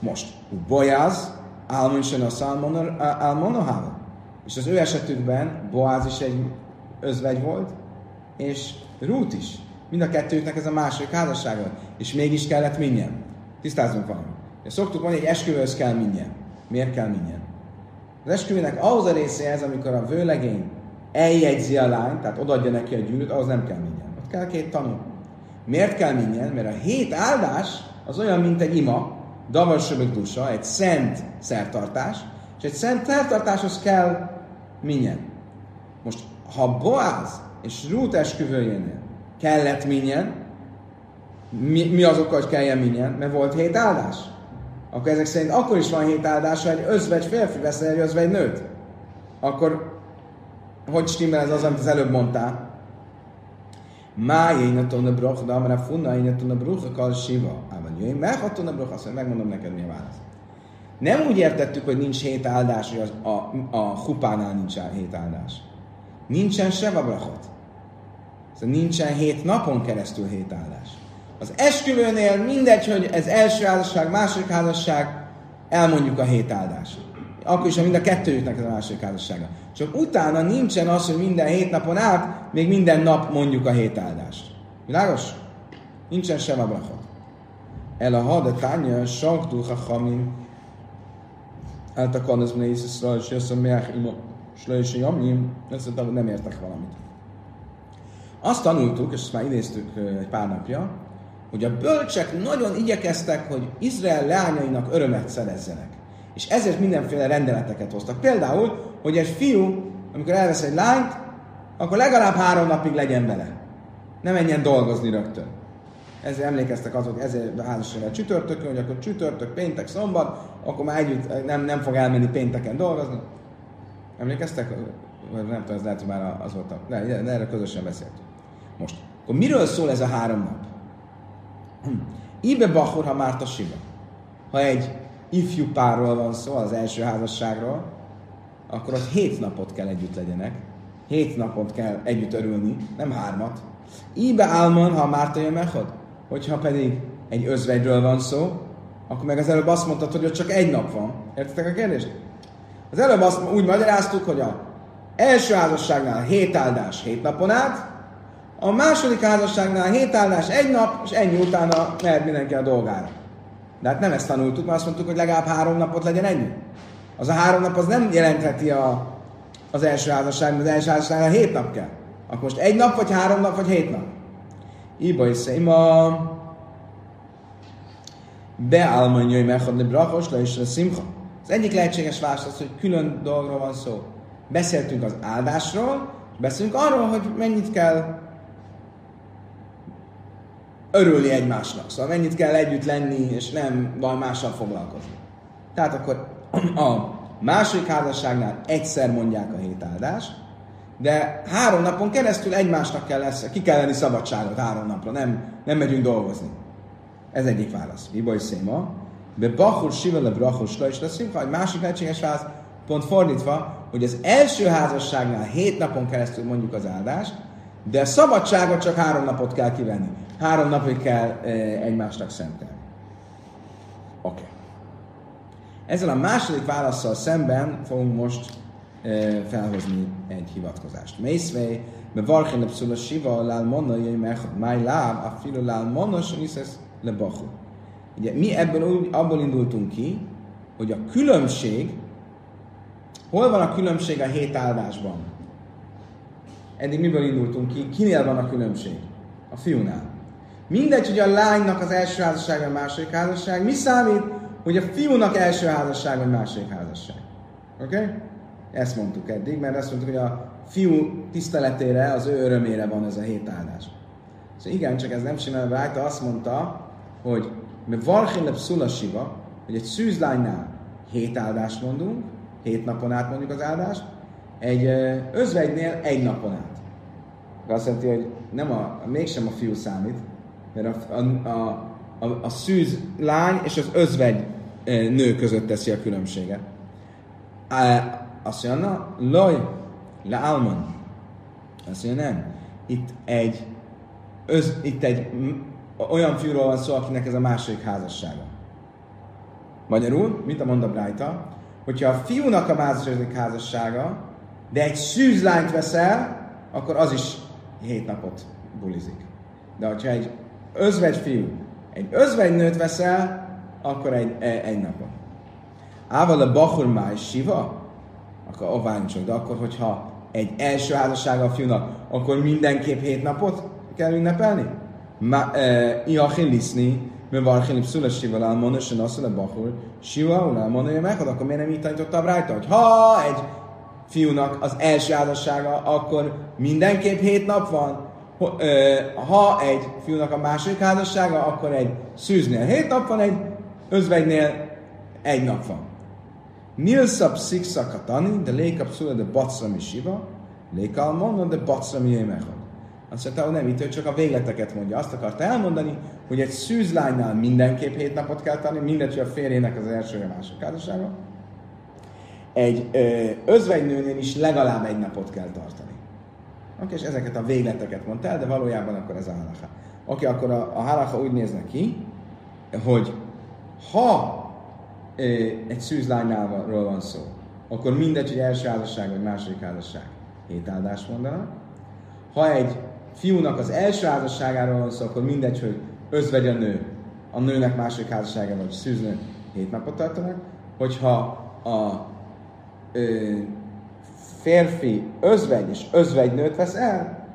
Most, Boaz, Álmonsen a Salmonohával. És az ő esetükben Boaz is egy özvegy volt, és Rút is. Mind a kettőknek ez a második házassága. És mégis kellett minnyen. Tisztázunk valamit. Szoktuk mondani, hogy esküvőhöz kell minnyen. Miért kell minnyen? Az esküvőnek ahhoz a része ez, amikor a vőlegény eljegyzi a lányt, tehát odaadja neki a gyűrűt, ahhoz nem kell minnyen. Ott kell két tanú. Miért kell minnyen? Mert a hét áldás az olyan, mint egy ima, davarsöbök dusa, egy szent szertartás, és egy szent szertartáshoz kell minnyen. Most, ha Boaz és Rút esküvőjénél kellett minnyen, mi, mi az oka, hogy kelljen minnyen? Mert volt hét áldás. Akkor ezek szerint akkor is van hét áldás, ha egy özvegy férfi veszel egy özvegy nőt. Akkor hogy stimmel ez az, amit az előbb mondtál? Má jénaton a broch, de amara funna jénaton a broch, kal siva. Ában jöjj, meghaton a broch, azt megmondom neked, mi a válasz. Nem úgy értettük, hogy nincs hét áldás, hogy az, a, a hupánál nincs hét áldás. Nincsen se brachot. Szóval nincsen hét napon keresztül hét áldás. Az esküvőnél mindegy, hogy ez első házasság, második házasság, elmondjuk a hét áldást. Akkor is, ha mind a kettőjüknek ez a második házassága. Csak utána nincsen az, hogy minden hét napon át, még minden nap mondjuk a hét áldást. Világos? Nincsen sem a brachot. El a hada tánya, saktu hachamim, eltakarnaz mene Iszra, és jössz a slöjse jamim, nem értek valamit. Azt tanultuk, és ezt már idéztük egy pár napja, hogy a bölcsek nagyon igyekeztek, hogy Izrael leányainak örömet szerezzenek. És ezért mindenféle rendeleteket hoztak. Például, hogy egy fiú, amikor elvesz egy lányt, akkor legalább három napig legyen vele. Ne menjen dolgozni rögtön. Ezért emlékeztek azok, ezért házasságra csütörtökön, hogy akkor csütörtök, péntek, szombat, akkor már együtt nem, nem fog elmenni pénteken dolgozni. Emlékeztek? Nem tudom, ez lehet, hogy már az volt a... Ne, erre közösen beszéltünk. Most, akkor miről szól ez a három nap? Hm. Ibe Bachor, ha Márta Siva. Ha egy ifjú párról van szó, az első házasságról, akkor ott hét napot kell együtt legyenek. Hét napot kell együtt örülni, nem hármat. Ibe Álmon, ha Márta jön mechod. Hogyha pedig egy özvegyről van szó, akkor meg az előbb azt mondtad, hogy ott csak egy nap van. Értitek a kérdést? Az előbb azt úgy magyaráztuk, hogy a első házasságnál hét áldás hét napon át, a második házasságnál hét állás egy nap, és ennyi utána mehet mindenki a dolgára. De hát nem ezt tanultuk, mert azt mondtuk, hogy legalább három napot legyen ennyi. Az a három nap az nem jelentheti a, az első házasság, az első házasságnál hét nap kell. Akkor most egy nap, vagy három nap, vagy hét nap. Iba is ma beálmanyai mechadni brachos, le is a szimcha. Az egyik lehetséges válasz az, hogy külön dolgról van szó. Beszéltünk az áldásról, beszélünk arról, hogy mennyit kell örülni egymásnak. Szóval mennyit kell együtt lenni, és nem van mással foglalkozni. Tehát akkor a második házasságnál egyszer mondják a hét áldást, de három napon keresztül egymásnak kell lesz, ki kell lenni szabadságot három napra, nem, nem megyünk dolgozni. Ez egyik válasz. Mi baj széma? Be bachur sivele brachur is lesz egy másik lehetséges válasz, pont fordítva, hogy az első házasságnál hét napon keresztül mondjuk az áldást, de a szabadságot csak három napot kell kivenni. Három napig kell e, egymásnak szentelni. Oké. Okay. Ezzel a második válaszsal szemben fogunk most e, felhozni egy hivatkozást. Mészvej, be varchen a siva, lál monna, jöjj mechad, máj láb, a filo lál monna, le bachu. Ugye mi ebből úgy, abból indultunk ki, hogy a különbség, hol van a különbség a hét áldásban? Eddig miből indultunk ki? Kinél van a különbség? A fiúnál. Mindegy, hogy a lánynak az első házasság vagy második házasság, mi számít, hogy a fiúnak első házasság vagy második házasság. Oké? Okay? Ezt mondtuk eddig, mert azt mondtuk, hogy a fiú tiszteletére, az ő örömére van ez a hét áldás. Szóval igen, csak ez nem csinálja rajta, azt mondta, hogy mert Varchilep Szulasiva, hogy egy szűzlánynál hét áldást mondunk, hét napon át mondjuk az áldást, egy özvegynél egy napon át. Azt jelenti, hogy nem a, mégsem a fiú számít, mert a, a, a, a, a szűz lány és az özvegy nő között teszi a különbséget. Azt mondja, loj, le alman. Azt mondja, nem. Itt egy, öz, itt egy olyan fiúról van szó, akinek ez a második házassága. Magyarul, mit a mond a Brájta? Hogyha a fiúnak a második házassága, de egy szűzlányt veszel, akkor az is hét napot bulizik. De hogyha egy özvegy fiú, egy özvegy nőt veszel, akkor egy, egy, egy napon. Ával a Bachur Máj Siva, akkor csak, de akkor, hogyha egy első házassága a fiúnak, akkor mindenképp hét napot kell ünnepelni? Iachil liszni, mert Varchilip Szula Siva Lálmona, se Naszula Bachur, Siva Lálmona, meghad, akkor miért nem így tanította rajta, hogy ha egy fiúnak az első házassága, akkor mindenképp hét nap van, ha egy fiúnak a második házassága, akkor egy szűznél hét nap van, egy özvegynél egy nap van. Nilszab szikszakatani, de lékap szula de bacrami siva, lékal mondom, de bacrami émechad. Azt mondta, hogy nem itt, csak a végleteket mondja. Azt akarta elmondani, hogy egy szűzlánynál mindenképp hét napot kell tanni, mindegy, hogy a férjének az első vagy a második házassága. Egy ö, özvegynőnél is legalább egy napot kell tartani. Oké, és ezeket a végleteket mondta el, de valójában akkor ez a halacha. Oké, akkor a, a halacha úgy néz ki, hogy ha ö, egy szűzlánynálról van szó, akkor mindegy, hogy első házasság vagy második házasság, hét áldást mondanak. Ha egy fiúnak az első házasságáról van szó, akkor mindegy, hogy özvegy a nő, a nőnek második házassága vagy szűznő, hét napot tartanak. Hogyha a ö, férfi özvegy és özvegy nőt vesz el,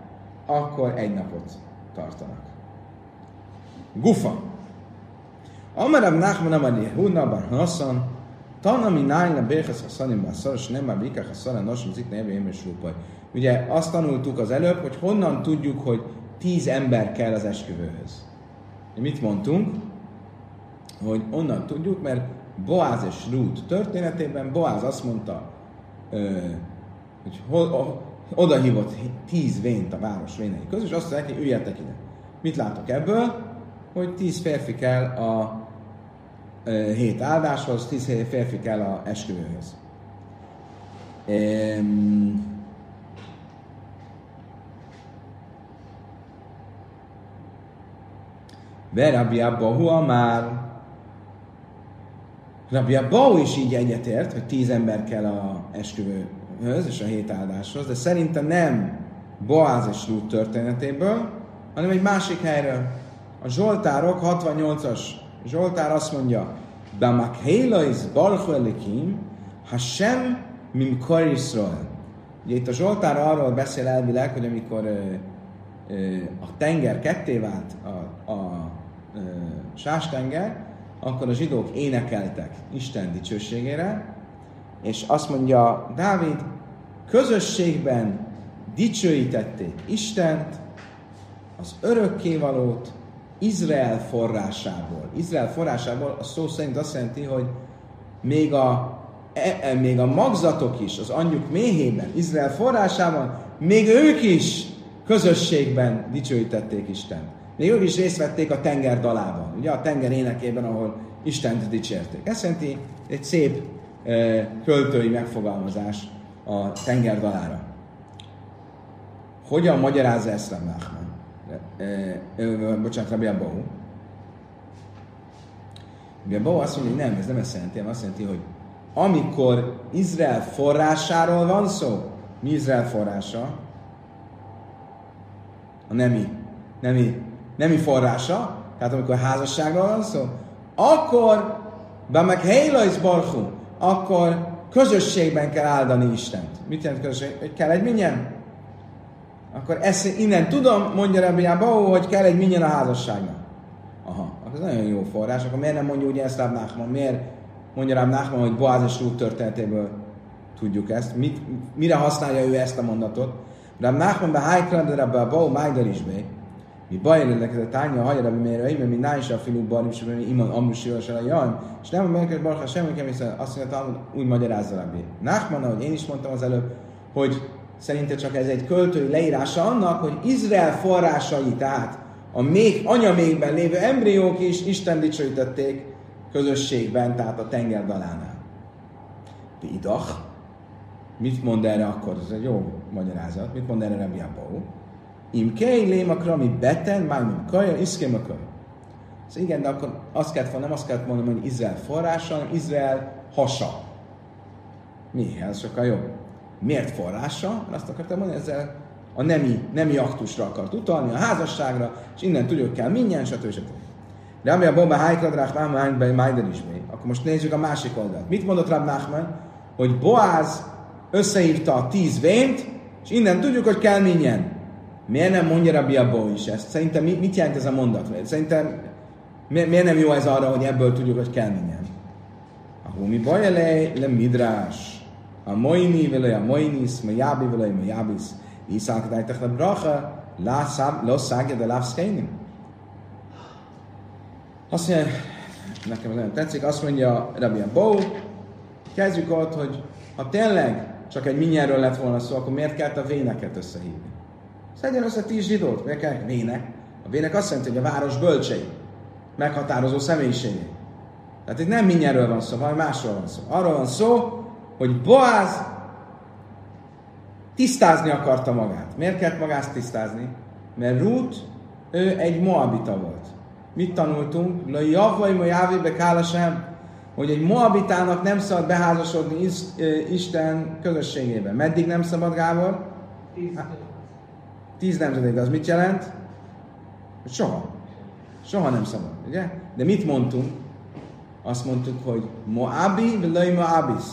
akkor egy napot tartanak. Gufa. Amarab Nachman Amar Yehuna Bar Hassan, Tanami Nájna Béhez Hassanim Bar Szaros, nem már Bikach Hassanem Nosim Zik Neve és Rupaj. Ugye azt tanultuk az előbb, hogy honnan tudjuk, hogy tíz ember kell az esküvőhöz. Mit mondtunk? Hogy onnan tudjuk, mert Boáz és Rút történetében Boáz azt mondta, hogy oda hívott tíz vént a város vénei között, és azt mondják, hogy üljetek ide. Mit látok ebből? Hogy tíz férfi kell a hét áldáshoz, tíz férfi kell a esküvőhöz. Um, De Rabbi Abbahu már Rabbi Abbahu is így egyetért, hogy tíz ember kell a esküvőhöz és a hét áldáshoz, de szerintem nem Boáz és Ruth történetéből, hanem egy másik helyről. A Zsoltárok 68-as Zsoltár azt mondja, Bamak Hélaiz Barchu Elikim, Hashem Mim Karisrael. Ugye itt a Zsoltár arról beszél elvileg, hogy amikor ö, ö, a tenger ketté vált, a, a sástenger, akkor a zsidók énekeltek Isten dicsőségére, és azt mondja Dávid, közösségben dicsőítették Istent, az örökkévalót, Izrael forrásából. Izrael forrásából a szó szerint azt jelenti, hogy még a, e, e, még a magzatok is, az anyjuk méhében, Izrael forrásában, még ők is közösségben dicsőítették Istent. Még ők is részt vették a tenger dalában, ugye a tenger énekében, ahol Istent dicsérték. Ez jelenti egy szép e, költői megfogalmazás a tenger dalára. Hogyan magyarázza ezt a Nachman? E, e, bocsánat, Rabbi Abahu. Rabbi Abahu azt mondja, hogy nem, ez nem ezt jelenti, hanem azt jelenti, hogy amikor Izrael forrásáról van szó, mi Izrael forrása? A nemi, nemi nemi forrása, tehát amikor házasságról van szó, akkor, be meg Heilais Barchu, akkor közösségben kell áldani Istent. Mit jelent közösség? Hogy kell egy minyen? akkor ezt innen tudom, mondja Rabbi Abau, hogy kell egy minyen a házasságnak. Aha, akkor ez nagyon jó forrás, akkor miért nem mondja ugye ezt Rab Nachman? Miért mondja Rab Nachman, hogy Boaz és Ruth történetéből tudjuk ezt? Mit, mire használja ő ezt a mondatot? Rab Nachman be Haikra, de Rabbi Abau Májdar is. Mi baj lenne, ez a tánya haja Rabbi Meir, mert mi náj is a filú barim, és mi iman amrus a jajn, és nem a meleket barha semmi hiszen azt mondja, Talmud úgy magyarázza Rabbi. Nachman, ahogy én is mondtam az előbb, hogy szerinte csak ez egy költői leírása annak, hogy Izrael forrásai, tehát a még, anyamékben lévő embriók is Isten dicsőítették közösségben, tehát a tengergalánál. Vidach, mit mond erre akkor? Ez egy jó magyarázat. Mit mond erre Rabbi Abou? Im kei lémakra, mi beten, májmim kaja, iszkem a kaja. Szóval igen, de akkor azt kellett volna, nem azt kellett mondani, hogy Izrael forrása, hanem Izrael hasa. Mi? Ez sokkal jobb. Miért forrása? Mert azt akartam mondani, ezzel a nemi, nemi aktusra akart utalni, a házasságra, és innen tudjuk kell mindjárt, stb. stb. De ami a bomba hájkadrák Nachman Májden is még. Akkor most nézzük a másik oldalt. Mit mondott Rab Nachman? Hogy Boáz összehívta a tíz vént, és innen tudjuk, hogy kell mindjárt. Miért nem mondja Rabbi Abba is ezt? Szerintem mit jelent ez a mondat? Szerintem miért nem jó ez arra, hogy ebből tudjuk, hogy kell mindjárt? Ahol mi baj le, le midrás. A moini vele a moinis, me jabi vele me jabis. Iszák dájtak le bracha, lo szágja de láv szkénim. Azt mondja, nekem nagyon tetszik, azt mondja Rabbi Abou, kezdjük ott, hogy ha tényleg csak egy minyerről lett volna szó, akkor miért kellett a véneket összehívni? Szedjen össze tíz zsidót, kell vének? A vének azt jelenti, hogy a város bölcsei, meghatározó személyiségei. Tehát itt nem minyerről van szó, hanem másról van szó. Arról van szó, hogy Boaz tisztázni akarta magát. Miért kellett magát tisztázni? Mert Ruth, ő egy Moabita volt. Mit tanultunk? La javai ma jávébe kálasem, hogy egy Moabitának nem szabad beházasodni Isten közösségében. Meddig nem szabad, Gábor? Tíz nemzedék, az mit jelent? Soha. Soha nem szabad, ugye? De mit mondtunk? Azt mondtuk, hogy Moabi, vagy Moabis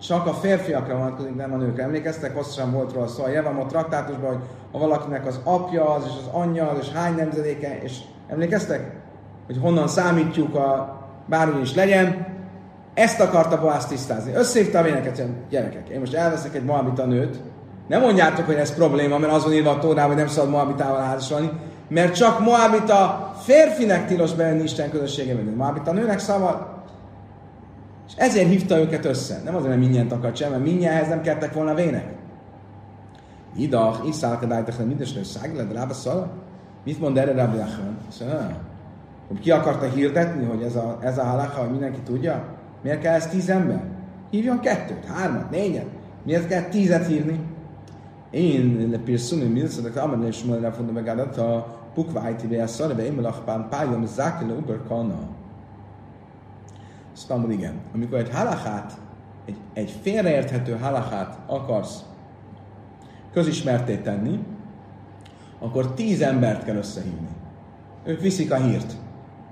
csak a férfiakra vonatkozik, nem a nőkre. Emlékeztek, hosszasan volt róla szó a Jevamot traktátusban, hogy ha valakinek az apja az, és az anyja az, és hány nemzedéke, és emlékeztek? Hogy honnan számítjuk a bármi is legyen, ezt akarta Boász tisztázni. Összehívta a véneket, hogy gyerekek, én most elveszek egy Moabita nőt, nem mondjátok, hogy ez probléma, mert azon írva a Tórában, hogy nem szabad Moabitával házasolni, mert csak Moabita férfinek tilos bejönni Isten közösségében, Moabita nőnek szabad. És ezért hívta őket össze. Nem azért, mert mindjárt akart sem, mert mindjárt nem kettek volna vének. Idach, iszálka dájtak, nem mindes nő szág, de rába szala. Mit mond erre Rabbi Achman? Hogy ki akarta hirdetni, hogy ez a, ez a halacha, hogy mindenki tudja? Miért kell ez tíz ember? Hívjon kettőt, hármat, négyet. Miért kell tízet hívni? Én smuel rá fonda megádat a pukvájti be a szarve, én melachpán pályom zákele uber kana. Mondom, igen. Amikor egy halachát, egy, egy félreérthető halachát akarsz közismerté tenni, akkor tíz embert kell összehívni. Ők viszik a hírt.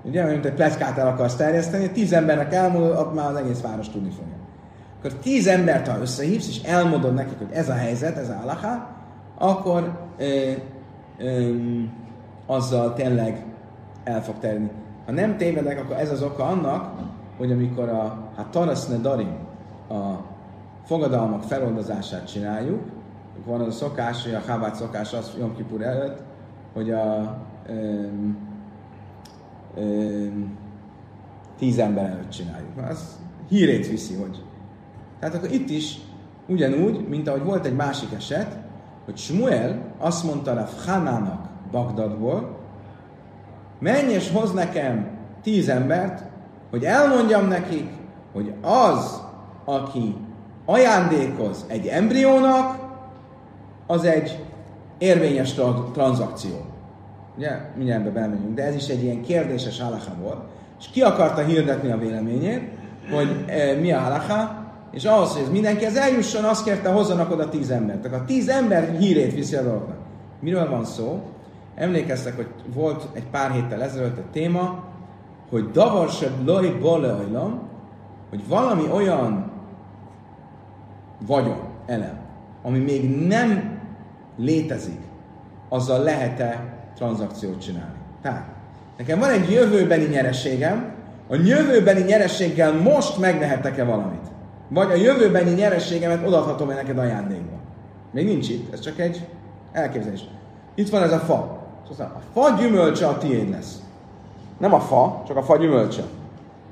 Ugye, mint egy plecskát el akarsz terjeszteni, tíz embernek elmondod, ott már az egész város tudni fogja. Akkor tíz embert, ha összehívsz, és elmondod nekik, hogy ez a helyzet, ez a halachá, akkor ö, ö, azzal tényleg el fog terjedni. Ha nem tévedek, akkor ez az oka annak, hogy amikor a hát Taraszne Darim a fogadalmak feloldozását csináljuk, van az a szokás, hogy a Chabát szokás az Jom Kipur előtt, hogy a öm, öm, tíz ember előtt csináljuk. Az hírét viszi, hogy. Tehát akkor itt is ugyanúgy, mint ahogy volt egy másik eset, hogy Smuel azt mondta a Hanának Bagdadból, menj és hoz nekem tíz embert, hogy elmondjam nekik, hogy az, aki ajándékoz egy embriónak, az egy érvényes tranzakció. Ugye, mindjárt bemegyünk, de ez is egy ilyen kérdéses halacha volt. És ki akarta hirdetni a véleményét, hogy e, mi a halacha, és ahhoz, hogy ez mindenkihez eljusson, azt kérte, hozzanak oda tíz embert. Tehát a tíz ember hírét viszi a dolognak. Miről van szó? Emlékeztek, hogy volt egy pár héttel ezelőtt egy téma, hogy davarsebb loj baleajlam, hogy valami olyan vagyon, elem, ami még nem létezik azzal lehet-e tranzakciót csinálni. Tehát, nekem van egy jövőbeni nyereségem, a jövőbeni nyerességgel most megvehettek-e valamit? Vagy a jövőbeni nyerességemet odaadhatom-e neked ajándékba? Még nincs itt, ez csak egy elképzelés. Itt van ez a fa. Szóval a fa gyümölcse a tiéd lesz. Nem a fa, csak a fa gyümölcse.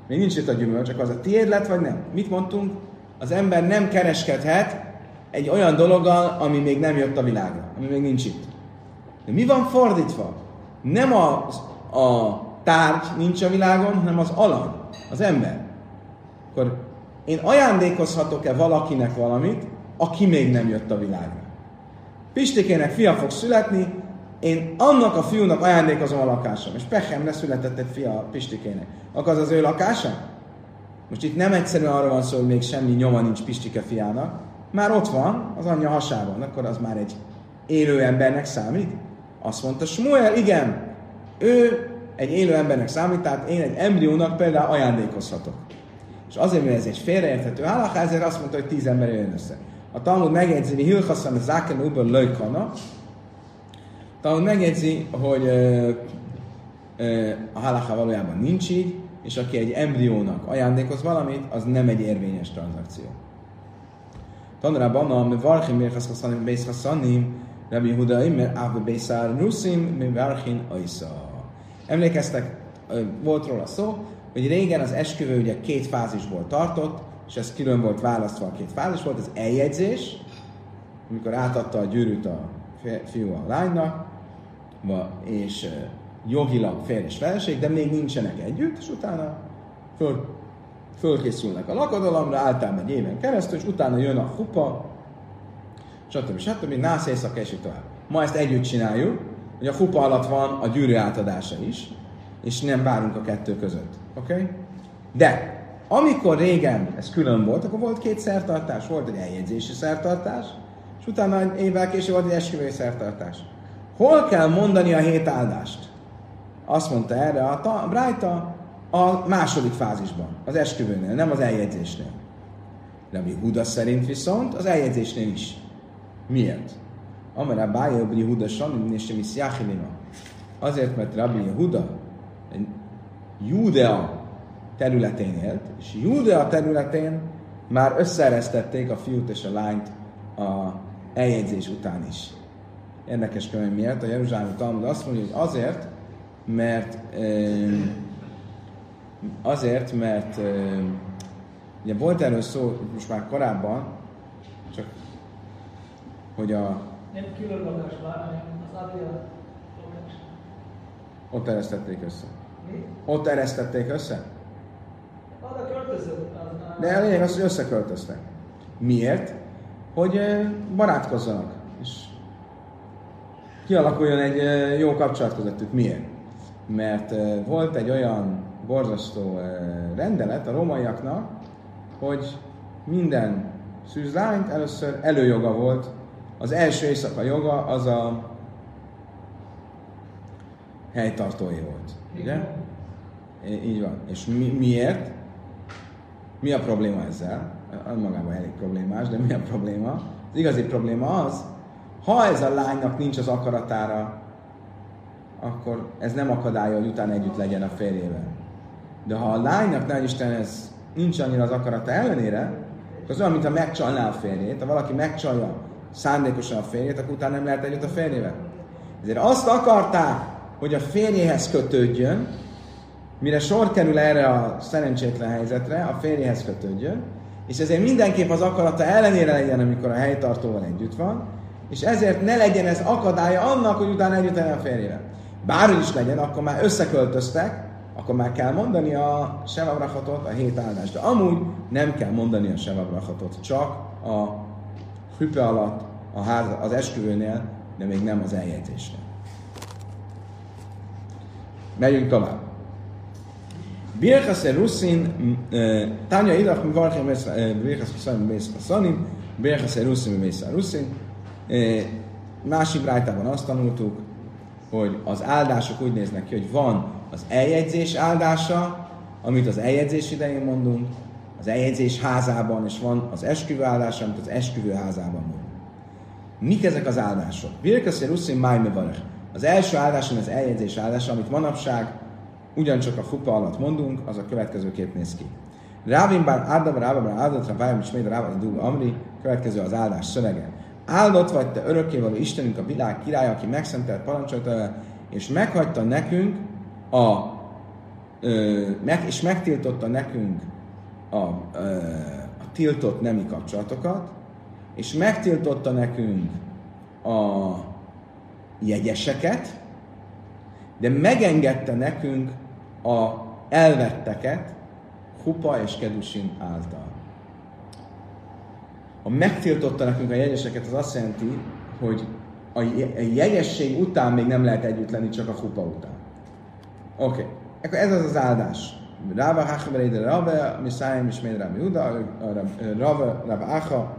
Még nincs itt a gyümölcs, csak az a tiéd lett, vagy nem. Mit mondtunk? Az ember nem kereskedhet egy olyan dologgal, ami még nem jött a világra, ami még nincs itt. De mi van fordítva? Nem a, a tárgy nincs a világon, hanem az alany, az ember. Akkor én ajándékozhatok-e valakinek valamit, aki még nem jött a világra? Pistikének fia fog születni, én annak a fiúnak ajándékozom a lakásom, és Pechemre született egy fia Pistikének. Akkor az az ő lakása? Most itt nem egyszerűen arra van szó, hogy még semmi nyoma nincs Pistike fiának, már ott van, az anyja hasában, akkor az már egy élő embernek számít? Azt mondta Smuel, igen, ő egy élő embernek számít, tehát én egy embriónak például ajándékozhatok. És azért, mert ez egy félreérthető állak, ezért azt mondta, hogy tíz ember jön össze. A Talmud megjegyzi, hogy Hilchassan Záken Uber Löjkana, Talmud megjegyzi, hogy ö, ö, a halaká valójában nincs így, és aki egy embriónak ajándékoz valamit, az nem egy érvényes tranzakció. Tanrában a Mevarchim Mirchas Hassanim Bész Hassanim, Rabbi Yehuda Imer Ave Bészár Nusim Mevarchin Aisa. Emlékeztek, volt róla szó, hogy régen az esküvő ugye két fázisból tartott, és ez külön volt választva a két fázis, volt az eljegyzés, amikor átadta a gyűrűt a fiú a lánynak, és jogilag férj és feleség, de még nincsenek együtt, és utána föl, fölkészülnek a lakodalomra, általában egy éven keresztül, és utána jön a hupa, stb. stb. Nász éjszaka, és tovább. Ma ezt együtt csináljuk, hogy a hupa alatt van a gyűrű átadása is, és nem várunk a kettő között. Oké? Okay? De, amikor régen ez külön volt, akkor volt két szertartás, volt egy eljegyzési szertartás, és utána évvel később volt egy esküvői szertartás. Hol kell mondani a hét áldást? Azt mondta erre a Brájta a második fázisban, az esküvőnél, nem az eljegyzésnél. Rabbi Huda szerint viszont az eljegyzésnél is. Miért? Amara Bája Rabbi Huda Sanim és Semis Azért, mert Rabbi Huda Judea területén élt, és Judea területén már összeeresztették a fiút és a lányt a eljegyzés után is. Érdekes könyv miért? A Jeruzsálemi Talmud azt mondja, hogy azért, mert azért, mert ugye volt erről szó most már korábban, csak hogy a nem külön lakás már, hanem az Adria Ott eresztették össze. Ott eresztették össze? Arra költözött. De a lényeg az, hogy összeköltöztek. Miért? Hogy barátkozzanak. És kialakuljon egy jó kapcsolat közöttük. Miért? Mert volt egy olyan borzasztó rendelet a romaiaknak, hogy minden szűzlányt először előjoga volt, az első éjszaka joga az a helytartói volt. Ugye? Így van. És mi, miért? Mi a probléma ezzel? Önmagában elég problémás, de mi a probléma? Az igazi probléma az, ha ez a lánynak nincs az akaratára, akkor ez nem akadálya, hogy utána együtt legyen a férjével. De ha a lánynak, ne Isten, ez nincs annyira az akarata ellenére, az olyan, mintha megcsalná a férjét. Ha valaki megcsalja szándékosan a férjét, akkor utána nem lehet együtt a férjével. Ezért azt akarták, hogy a férjéhez kötődjön, mire sor kerül erre a szerencsétlen helyzetre, a férjéhez kötődjön, és ezért mindenképp az akarata ellenére legyen, amikor a helytartóval együtt van, és ezért ne legyen ez akadálya annak, hogy utána együtt legyen a férjével. Bárhogy is legyen, akkor már összeköltöztek, akkor már kell mondani a sevabrachatot, a hét áldást. De amúgy nem kell mondani a sevabrachatot, csak a hüpe alatt, a ház, az esküvőnél, de még nem az eljegyzésnél. Megyünk tovább. Birchas Ruszin, Tanya Idach, mi varchem Birchas Ruszin, Bész Szanim, Birchas Ruszin, Bész Ruszin. Másik rájtában azt tanultuk, hogy az áldások úgy néznek ki, hogy van az eljegyzés áldása, amit az eljegyzés idején mondunk, az eljegyzés házában, és van az esküvő áldása, amit az esküvő házában mondunk. Mik ezek az áldások? Birkaszi Ruszin Májmevarech. Az első áldáson az eljegyzés áldása, amit manapság ugyancsak a fupa alatt mondunk, az a következőképp néz ki. Rávin bár Ádam, Rávin bár Áldott, Rávin és Méd, Rávin, Dúl, Amri, következő az áldás szövege. Áldott vagy te örökkévaló Istenünk, a világ király, aki megszentelt parancsolta és meghagyta nekünk a, ö, meg, és megtiltotta nekünk a, ö, a tiltott nemi kapcsolatokat, és megtiltotta nekünk a jegyeseket, de megengedte nekünk a elvetteket Hupa és Kedusin által. A megtiltotta nekünk a jegyeseket, az azt jelenti, hogy a jegyesség után még nem lehet együtt lenni, csak a Hupa után. Oké. Okay. Akkor ez az az áldás. Ráva Hachaberéde Rave, Miszáim és Méd Uda, Rava Acha,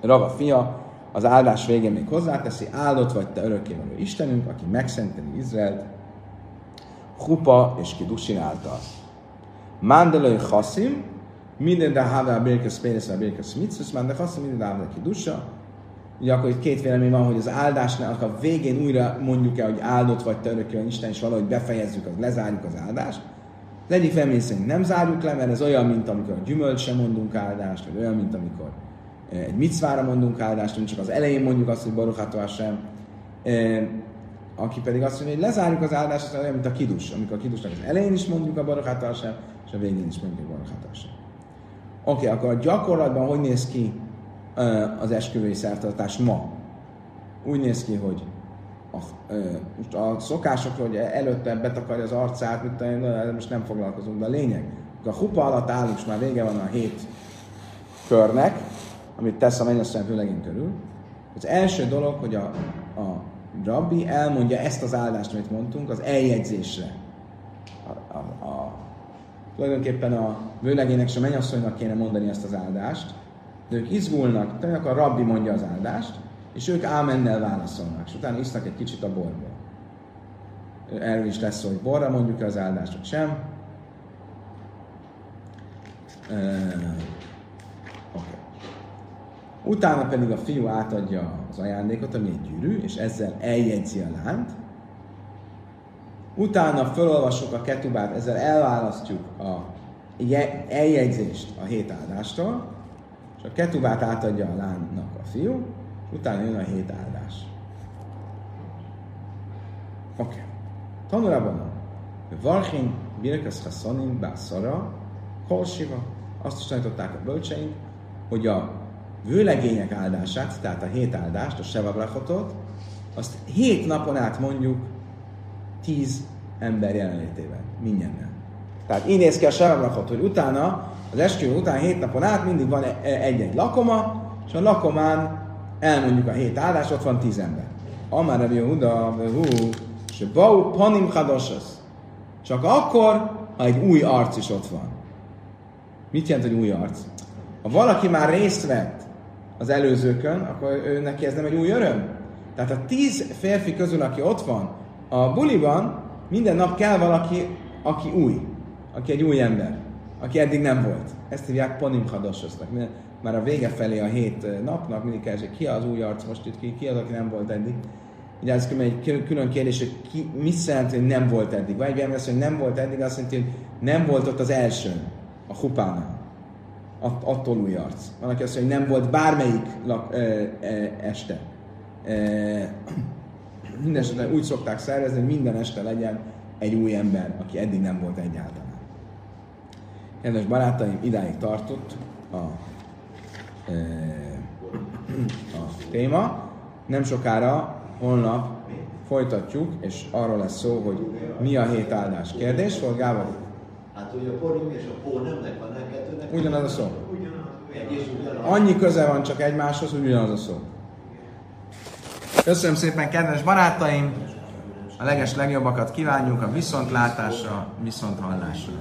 Rava fia, az áldás végén még hozzáteszi, áldott vagy te örökkévaló Istenünk, aki megszenteli Izraelt, Hupa és Kidusin által. Mandelői Chaszim, minden de Havá Birkesz Pénesz, a Birkesz Mitzvus, Mandel Chaszim, minden de Havá Kidusa. Ugye akkor itt két vélemény van, hogy az áldásnál a végén újra mondjuk el, hogy áldott vagy te örökkévaló Isten, és valahogy befejezzük, az, lezárjuk az áldást. Az egyik vélemény szerint nem zárjuk le, mert ez olyan, mint amikor a sem mondunk áldást, vagy olyan, mint amikor egy micvára mondunk áldást, nem csak az elején mondjuk azt, hogy Baruch sem, aki pedig azt mondja, hogy lezárjuk az áldást, az olyan, mint a kidus, amikor a kidusnak az elején is mondjuk a Baruch sem, és a végén is mondjuk a Baruch sem. Oké, okay, akkor a gyakorlatban hogy néz ki az esküvői szertartás ma? Úgy néz ki, hogy a, most a szokásokról, hogy előtte betakarja az arcát, mit tudom, most nem foglalkozunk, de a lényeg, a hupa alatt állunk, már vége van a hét körnek, amit tesz a mennyasszony főlegén körül. Az első dolog, hogy a, a rabbi elmondja ezt az áldást, amit mondtunk, az eljegyzésre. A, a, a, tulajdonképpen a vőlegének és a mennyasszonynak kéne mondani ezt az áldást, de ők izgulnak, tehát a rabbi mondja az áldást, és ők ámennel válaszolnak, és utána isznak egy kicsit a borból. Erről is lesz szó, hogy borra mondjuk az áldást, vagy sem. Utána pedig a fiú átadja az ajándékot, ami egy gyűrű, és ezzel eljegyzi a lánt. Utána felolvassuk a ketubát, ezzel elválasztjuk a eljegyzést a hét áldástól, és a ketubát átadja a lánnak a fiú, és utána jön a hét áldás. Oké. Okay. Tanulában Varchin Birkesz Hassanin Bászara Kolsiva. Azt is tanították a bölcseink, hogy a vőlegények áldását, tehát a hét áldást, a sevabrachotot, azt hét napon át mondjuk tíz ember jelenlétében, mindennel. Tehát így néz ki a sevabrachot, hogy utána, az esküvő után hét napon át mindig van e- e- egy-egy lakoma, és a lakomán elmondjuk a hét áldást, ott van tíz ember. Amár a Yehuda, hú, és bau panim chadosasz. Csak akkor, ha egy új arc is ott van. Mit jelent, hogy új arc? Ha valaki már részt vett az előzőkön, akkor ő neki ez nem egy új öröm. Tehát a tíz férfi közül, aki ott van a buliban, minden nap kell valaki, aki új, aki egy új ember, aki eddig nem volt. Ezt hívják ponim hadososnak. Már a vége felé a hét napnak mindig hogy ki az új arc most itt, ki, ki az, aki nem volt eddig. Ugye ez egy külön kérdés, hogy ki, mit jelent, hogy nem volt eddig. Vagy ember azt, hogy nem volt eddig, azt jelenti, hogy nem volt ott az első, a hupánál attól új arc. Van, aki azt mondja, hogy nem volt bármelyik lak, e, e, este. Mindenesetre úgy szokták szervezni, hogy minden este legyen egy új ember, aki eddig nem volt egyáltalán. Kedves barátaim, idáig tartott a, e, a téma. Nem sokára, holnap folytatjuk, és arról lesz szó, hogy mi a hét áldás. Kérdés volt, Gábor? Hát, hogy a porim és a pó nemnek van, nem kettőnek. Ugyanaz a szó. Egy és ugyanaz. Annyi köze van csak egymáshoz, hogy ugyanaz a szó. Köszönöm szépen, kedves barátaim! A leges legjobbakat kívánjuk a viszontlátásra, viszonthallásra.